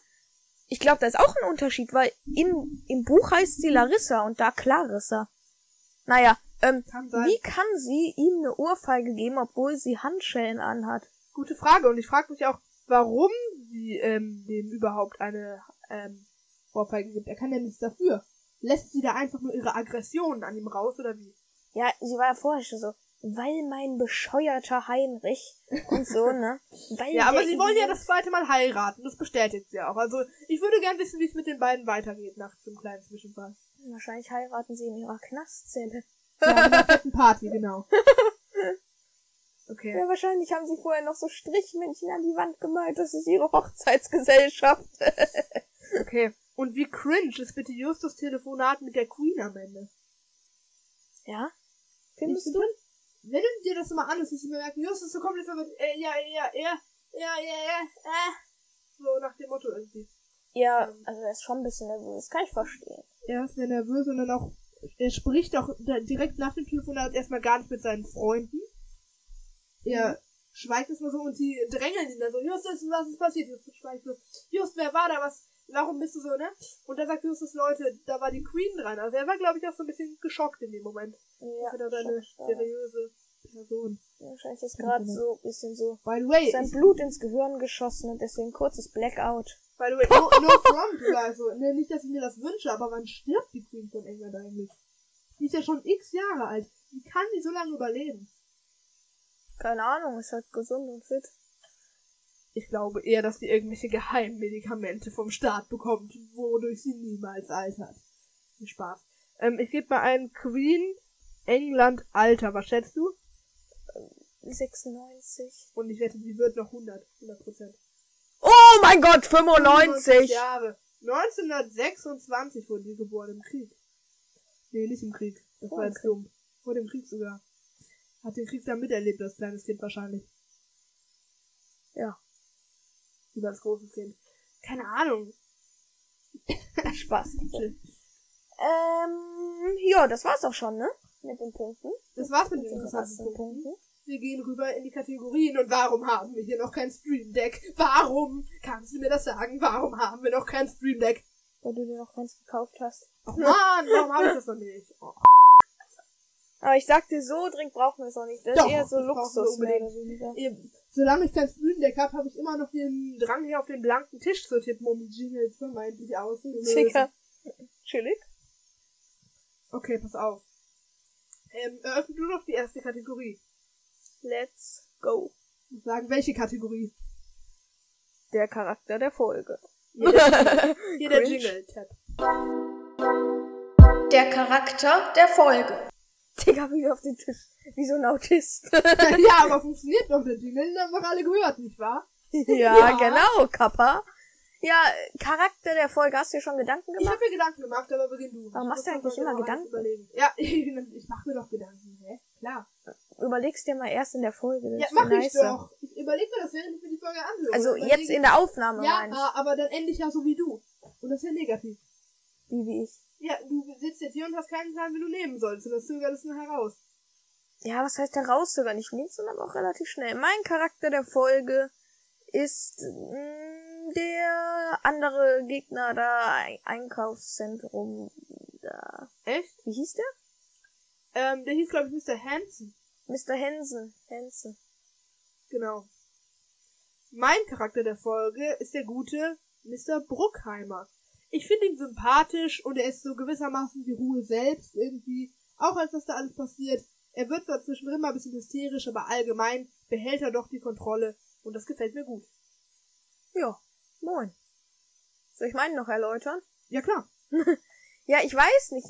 ich glaube, da ist auch ein Unterschied, weil in, im Buch heißt sie Larissa und da Clarissa. Naja, ähm, Kann wie kann sie ihm eine Ohrfeige geben, obwohl sie Handschellen anhat? Gute Frage. Und ich frage mich auch, warum sie ähm, dem überhaupt eine ähm, Ohrfeige gibt. Er kann ja nichts dafür. Lässt sie da einfach nur ihre Aggressionen an ihm raus oder wie? Ja, sie war ja vorher schon so, weil mein bescheuerter Heinrich und so, ne? Weil Ja, aber sie wollen ja das zweite Mal heiraten. Das bestätigt sie auch. Also ich würde gern wissen, wie es mit den beiden weitergeht nach dem kleinen Zwischenfall. Wahrscheinlich heiraten sie in ihrer Knastzelle. Ja, mit einer fetten Party, genau. Okay. Ja, wahrscheinlich haben sie vorher noch so Strichmännchen an die Wand gemalt. Das ist ihre Hochzeitsgesellschaft. Okay. Und wie cringe ist bitte Justus Telefonat mit der Queen am Ende? ja? Findest du? Wenn du dir das mal anhörst, dass sie merken, Justus, du kommst jetzt mit, äh, ja, ja, ja, ja, ja, ja, äh. So nach dem Motto irgendwie. Ja, also er ist schon ein bisschen nervös. Kann ich verstehen. Er ist sehr nervös und dann auch, er spricht auch direkt nach dem Telefonat erstmal gar nicht mit seinen Freunden. Er schweigt erstmal so und sie drängeln ihn dann so, Justus, was ist passiert? Justus schweigt so, Just, wer war da? Was, warum bist du so, ne? Und dann sagt Justus, Leute, da war die Queen dran. Also er war, glaube ich, auch so ein bisschen geschockt in dem Moment. Ja, seine schon stark. seriöse Person. Wahrscheinlich ist gerade so ein bisschen so By the way, sein Blut ins Gehirn geschossen und deswegen kurzes Blackout. by the way, no, no front, also, ne, nicht, dass ich mir das wünsche, aber wann stirbt die Queen von England eigentlich? Die ist ja schon x Jahre alt. Wie kann die so lange überleben? Keine Ahnung, ist halt gesund und fit. Ich glaube eher, dass die irgendwelche Geheimmedikamente vom Staat bekommt, wodurch sie niemals altert. Viel Spaß. Ähm, ich gebe mal ein Queen England Alter. Was schätzt du? 96. Und ich wette, die wird noch 100. 100 Prozent. Oh mein Gott, 95! Jahre. 1926 wurde die geboren im Krieg. Nee, nicht im Krieg. Das Vor war jetzt dumm. Vor dem Krieg sogar. Hat den Krieg da miterlebt, das kleines Kind wahrscheinlich. Ja. Über das große Kind. Keine Ahnung. Spaß. Ähm, ja, das war's auch schon, ne? Mit den Punkten. Das war's mit Mit den interessanten Punkten. Punkten. Wir gehen rüber in die Kategorien. Und warum haben wir hier noch kein Stream Deck? Warum? Kannst du mir das sagen? Warum haben wir noch kein Stream Deck? Weil du dir noch keins gekauft hast. Oh Mann, warum habe ich das noch nicht? Oh. Aber ich sag dir, so dringend brauchen wir es auch nicht. Das Doch, ist eher so Luxus, mehr oder weniger. Eben, Solange ich kein Stream Deck habe, habe ich immer noch den Drang, hier auf den blanken Tisch zu tippen, um die Jingles vermeintlich auszulösen. Schicker. Chillig. Okay, pass auf. Ähm, eröffne du doch die erste Kategorie. Let's go. Ich muss sagen, welche Kategorie? Der Charakter der Folge. Hier der, hier der Cringe. Jingle-Tab. Der Charakter der Folge. Digga, wieder auf den Tisch. Wie so ein Autist. ja, aber funktioniert doch der Jingle, den haben wir alle gehört, nicht wahr? ja, Ja. genau, Kappa. Ja, Charakter der Folge. Hast du dir schon Gedanken Ich gemacht? habe mir Gedanken gemacht, aber beginn du. Warum Ich machst du eigentlich immer Gedanken? Überlegen. Ja, ich mach mir doch Gedanken, hä? Klar. Überlegst dir mal erst in der Folge. Das Ja, mach ich nicer. doch. Ich überlege mir das, während ich mir die Folge anhöre. Also jetzt in der Aufnahme, Ja, meine ich. ah, aber dann endlich ja so wie du. Und das ist ja negativ. Wie, wie ich. Ja, du sitzt jetzt hier und hast keinen Plan, wie du nehmen sollst. Und das zögerst du heraus. Ja, was heißt herauszögern? Ich nehme es dann aber auch relativ schnell. Mein Charakter der Folge ist mh, der andere Gegner da, Ein- Einkaufszentrum da. Echt? Wie hieß der? Ähm, der hieß, glaube ich, Mr. Hansen. Mr. Hensen. Hensen. Genau. Mein Charakter der Folge ist der gute Mr. Bruckheimer. Ich finde ihn sympathisch und er ist so gewissermaßen die Ruhe selbst irgendwie. Auch als was da alles passiert. Er wird zwar zwischendrin mal ein bisschen hysterisch, aber allgemein behält er doch die Kontrolle. Und das gefällt mir gut. Ja, moin. Soll ich meinen noch erläutern? Ja klar. Ja, ich weiß nicht.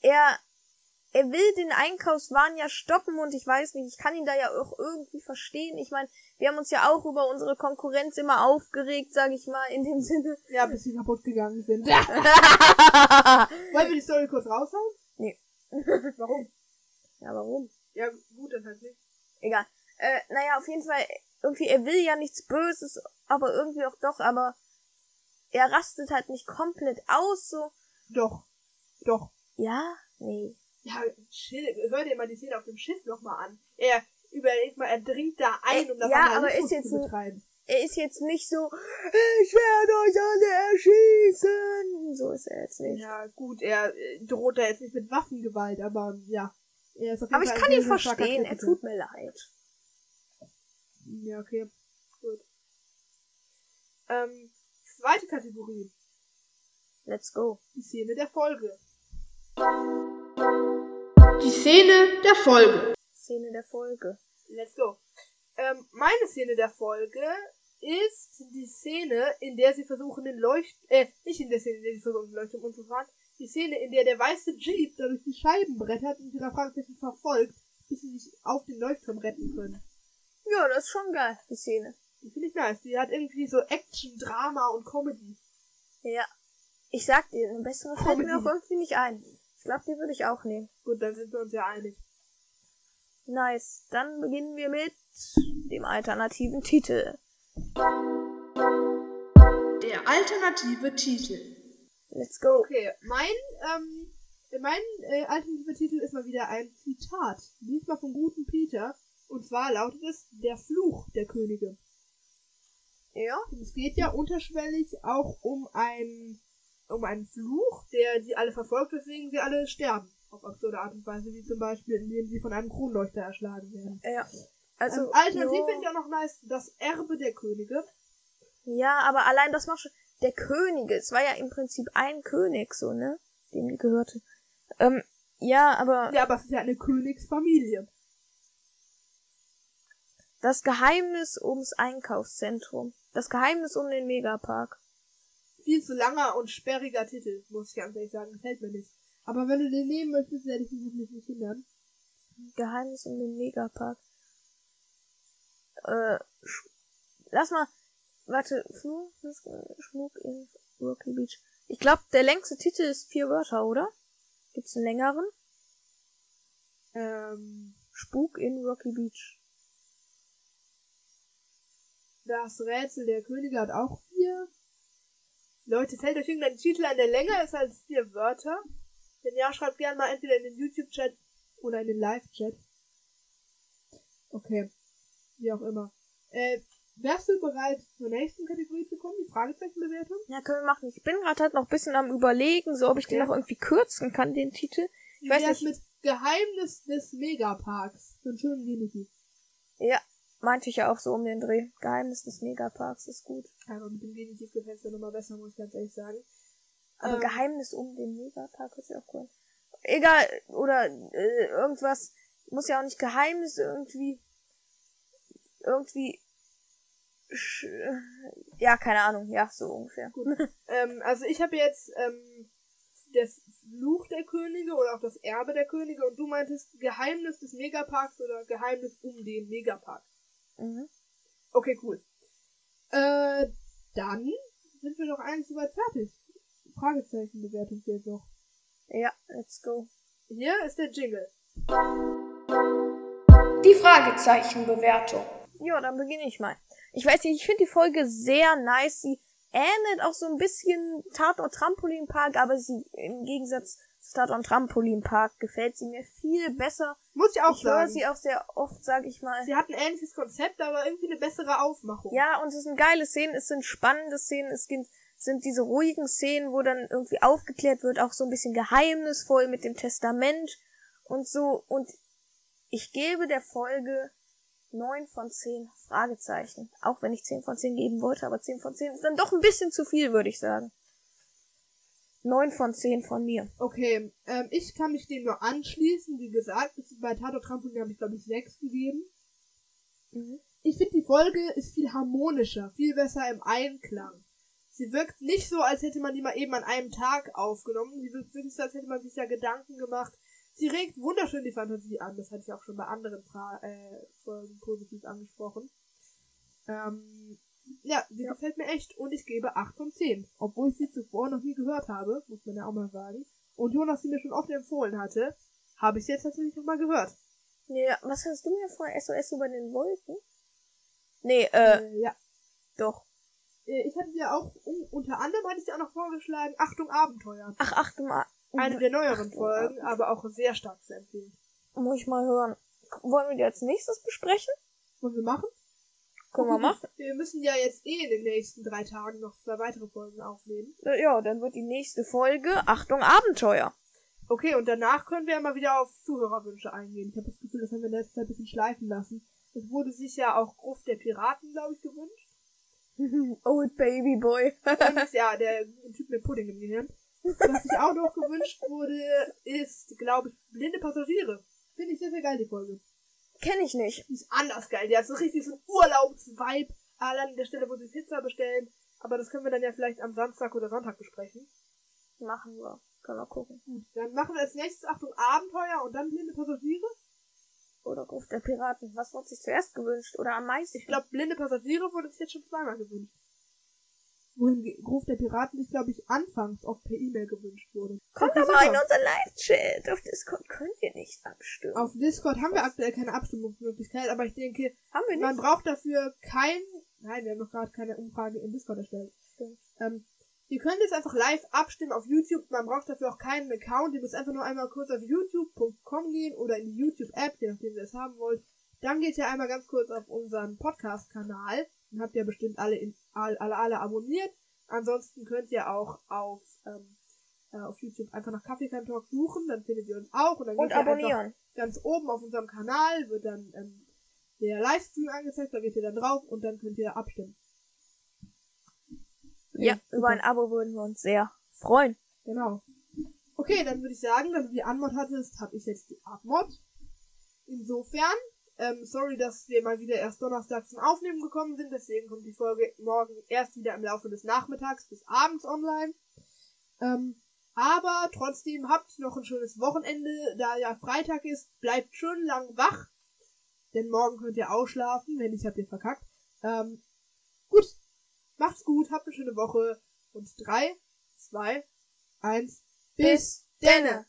Er, er will den Einkaufswahn ja stoppen und ich weiß nicht, ich kann ihn da ja auch irgendwie verstehen. Ich meine, wir haben uns ja auch über unsere Konkurrenz immer aufgeregt, sag ich mal, in dem Sinne. Ja, bis sie kaputt gegangen sind. Wollen wir die Story kurz raushauen? Nee. Warum? Ja, warum? Ja, gut, dann halt nicht. Egal. Äh, naja, auf jeden Fall, irgendwie, er will ja nichts Böses, aber irgendwie auch doch, aber er rastet halt nicht komplett aus, so. Doch. Doch. Ja? Nee. Ja, chill, hör dir mal die Szene auf dem Schiff nochmal an. Er überlegt mal, er dringt da ein, um da Äh, ja, aber ist jetzt zu betreiben. Er ist jetzt nicht so, ich werde euch alle erschießen. So ist er jetzt nicht. Ja, gut, er äh, droht da jetzt nicht mit Waffengewalt, aber ja. Er ist auf jeden Aber ich Fall kann ein ihn verstehen, er tut mir leid. Ja, okay. Gut. Ähm, zweite Kategorie. Let's go. Die Szene der Folge. Die Szene der Folge. Szene der Folge. Let's go. Ähm, meine Szene der Folge ist die Szene, in der sie versuchen, den Leucht... Äh, nicht in der Szene, in der sie versuchen, den Leuchtturm umzufahren. Die Szene, in der der weiße Jeep dadurch die Scheiben brettert und ihrer Fragezeichen verfolgt, bis sie sich auf den Leuchtturm retten können. Ja, das ist schon geil, die Szene. Die finde ich nice. Die hat irgendwie so Action, Drama und Comedy. Ja. Ich sag dir, eine bessere fällt mir auch irgendwie nicht ein. Ich glaube, die würde ich auch nehmen. Gut, dann sind wir uns ja einig. Nice. Dann beginnen wir mit dem alternativen Titel. Der alternative Titel. Let's go. Okay, mein, ähm, mein äh, alternativer Titel ist mal wieder ein Zitat. Diesmal vom guten Peter. Und zwar lautet es Der Fluch der Könige. Ja. Und es geht ja unterschwellig auch um ein um einen Fluch, der die alle verfolgt, weswegen sie alle sterben. Auf absurde Art und Weise, wie zum Beispiel, indem sie von einem Kronleuchter erschlagen werden. Ja. Also, ähm, alternativ jo. finde ich auch noch nice, das Erbe der Könige. Ja, aber allein das macht schon. Der Könige, es war ja im Prinzip ein König, so, ne? Dem die gehörte. Ähm, ja, aber Ja, aber es ist ja eine Königsfamilie. das Geheimnis ums Einkaufszentrum. Das Geheimnis um den Megapark. Viel zu langer und sperriger Titel, muss ich ganz ehrlich sagen. Gefällt mir nicht. Aber wenn du den nehmen möchtest, werde ich dich nicht hindern. Geheimnis um den Megapark. Äh, lass mal, warte, Flug, Flug in Rocky Beach. Ich glaube, der längste Titel ist vier Wörter, oder? Gibt's einen längeren? Ähm, Spuk in Rocky Beach. das Rätsel der Könige hat auch vier. Leute, fällt euch irgendein Titel an, der länger ist als vier Wörter? Wenn ja, schreibt gerne mal entweder in den YouTube-Chat oder in den Live-Chat. Okay. Wie auch immer. Äh, wärst du bereit, zur nächsten Kategorie zu kommen? Die Fragezeichenbewertung? Ja, können wir machen. Ich bin gerade halt noch ein bisschen am überlegen, so ob ich den noch irgendwie kürzen kann, den Titel. Ich weiß Wär's nicht. mit Geheimnis des Megaparks. Für einen schönen Genitiv. Ja, meinte ich ja auch so um den Dreh. Geheimnis des Megaparks ist gut. Aber mit dem Genitiv gefällt mir nochmal besser, muss ich ganz ehrlich sagen. Aber Ähm, Geheimnis um den Megapark ist ja auch cool. Egal, oder äh, irgendwas. Muss ja auch nicht Geheimnis irgendwie. Irgendwie. sch- Ja, keine Ahnung. Ja, so ungefähr. Gut. ähm, also ich habe jetzt ähm, das Fluch der Könige oder auch das Erbe der Könige und du meintest Geheimnis des Megaparks oder Geheimnis um den Megapark. Mhm. Okay, cool. Äh, dann sind wir doch eigentlich soweit fertig. Fragezeichenbewertung fehlt noch. Ja, let's go. Hier ist der Jingle. Die Fragezeichenbewertung. Ja, dann beginne ich mal. Ich weiß nicht, ich finde die Folge sehr nice. Sie ähnelt auch so ein bisschen Tatort Trampolinpark, aber sie im Gegensatz zu Tatort Trampolinpark gefällt sie mir viel besser. Muss ich auch ich höre sagen. sie auch sehr oft, sag ich mal. Sie hat ein ähnliches Konzept, aber irgendwie eine bessere Aufmachung. Ja, und es sind geile Szenen, es sind spannende Szenen, es sind, sind diese ruhigen Szenen, wo dann irgendwie aufgeklärt wird, auch so ein bisschen geheimnisvoll mit dem Testament und so. Und ich gebe der Folge 9 von 10 Fragezeichen. Auch wenn ich 10 von 10 geben wollte, aber 10 von 10 ist dann doch ein bisschen zu viel, würde ich sagen. 9 von 10 von mir. Okay, ähm, ich kann mich dem nur anschließen. Wie gesagt, es- bei Tato Trampolin habe ich, glaube ich, sechs gegeben. Mhm. Ich finde, die Folge ist viel harmonischer, viel besser im Einklang. Sie wirkt nicht so, als hätte man die mal eben an einem Tag aufgenommen. Sie wirkt wirklich so, als hätte man sich da Gedanken gemacht. Sie regt wunderschön die Fantasie an. Das hatte ich auch schon bei anderen Fra äh, Folgen positiv angesprochen. Ähm, ja, sie gefällt mir echt und ich gebe 8 von 10. Obwohl ich sie zuvor noch nie gehört habe, muss man ja auch mal sagen. Und Jonas sie mir schon oft empfohlen hatte, habe ich sie jetzt tatsächlich noch mal gehört. Ja, was hast du mir vorher? SOS über den Wolken? Nee, äh, Äh, ja. doch. Äh, Ich hatte dir auch, un- unter anderem hatte ich dir auch noch vorgeschlagen, Achtung Abenteuer. Ach, achte mal. Eine der neueren Achtung, Folgen, aber auch sehr stark zu empfehlen. Muss ich mal hören. Wollen wir die als nächstes besprechen? Wollen wir machen? Können wir machen. Wir müssen ja jetzt eh in den nächsten drei Tagen noch zwei weitere Folgen aufnehmen. Äh, Ja, dann wird die nächste Folge Achtung Abenteuer. Okay, und danach können wir ja mal wieder auf Zuhörerwünsche eingehen. Ich habe das Gefühl, das haben wir in letzter Zeit ein bisschen schleifen lassen. Es wurde sich ja auch Gruft der Piraten, glaube ich, gewünscht. Old Baby Boy. Und ja, der Typ mit Pudding im Gehirn. Was sich auch noch gewünscht wurde, ist, glaube ich, blinde Passagiere. Finde ich sehr, sehr geil, die Folge. Kenn ich nicht. Die ist anders geil. Die hat so richtig so einen Urlaubsvibe. Allein an der Stelle, wo sie Pizza bestellen. Aber das können wir dann ja vielleicht am Samstag oder Sonntag besprechen. Machen wir. Können wir gucken. Gut, dann machen wir als nächstes, Achtung, Abenteuer und dann blinde Passagiere. Oder Ruf der Piraten. Was wurde sich zuerst gewünscht? Oder am meisten? Ich glaube, blinde Passagiere wurde sich jetzt schon zweimal gewünscht. Wohin Ruf der Piraten sich, glaube ich, anfangs oft per E-Mail gewünscht wurde. Kommt mal in unser Live-Chat. Auf Discord könnt ihr nicht abstimmen. Auf Discord haben wir aktuell keine Abstimmungsmöglichkeit, aber ich denke, Haben wir man braucht dafür kein, nein, wir haben noch gerade keine Umfrage in Discord erstellt. Stimmt. Ähm, ihr könnt jetzt einfach live abstimmen auf YouTube. Man braucht dafür auch keinen Account. Ihr müsst einfach nur einmal kurz auf youtube.com gehen oder in die YouTube-App, je nachdem ihr es haben wollt. Dann geht ihr einmal ganz kurz auf unseren Podcast-Kanal. Habt ihr bestimmt alle, in, alle, alle, alle abonniert. Ansonsten könnt ihr auch auf, ähm, äh, auf YouTube einfach nach Kaffeekan Talk suchen. Dann findet ihr uns auch. Und, dann Und abonnieren. ganz oben auf unserem Kanal wird dann ähm, der Livestream angezeigt, da geht ihr dann drauf und dann könnt ihr abstimmen. Ja, super. über ein Abo würden wir uns sehr freuen. Genau. Okay, dann würde ich sagen, da du die Anmod hattest, habe ich jetzt die Abmod. Insofern, ähm, sorry, dass wir mal wieder erst Donnerstag zum Aufnehmen gekommen sind, deswegen kommt die Folge morgen erst wieder im Laufe des Nachmittags bis abends online. Ähm, aber trotzdem habt noch ein schönes Wochenende, da ja Freitag ist, bleibt schön lang wach, denn morgen könnt ihr ausschlafen, wenn nicht habt ihr verkackt. Ähm, gut, macht's gut, habt eine schöne Woche und drei, zwei, eins, bis Bis denne.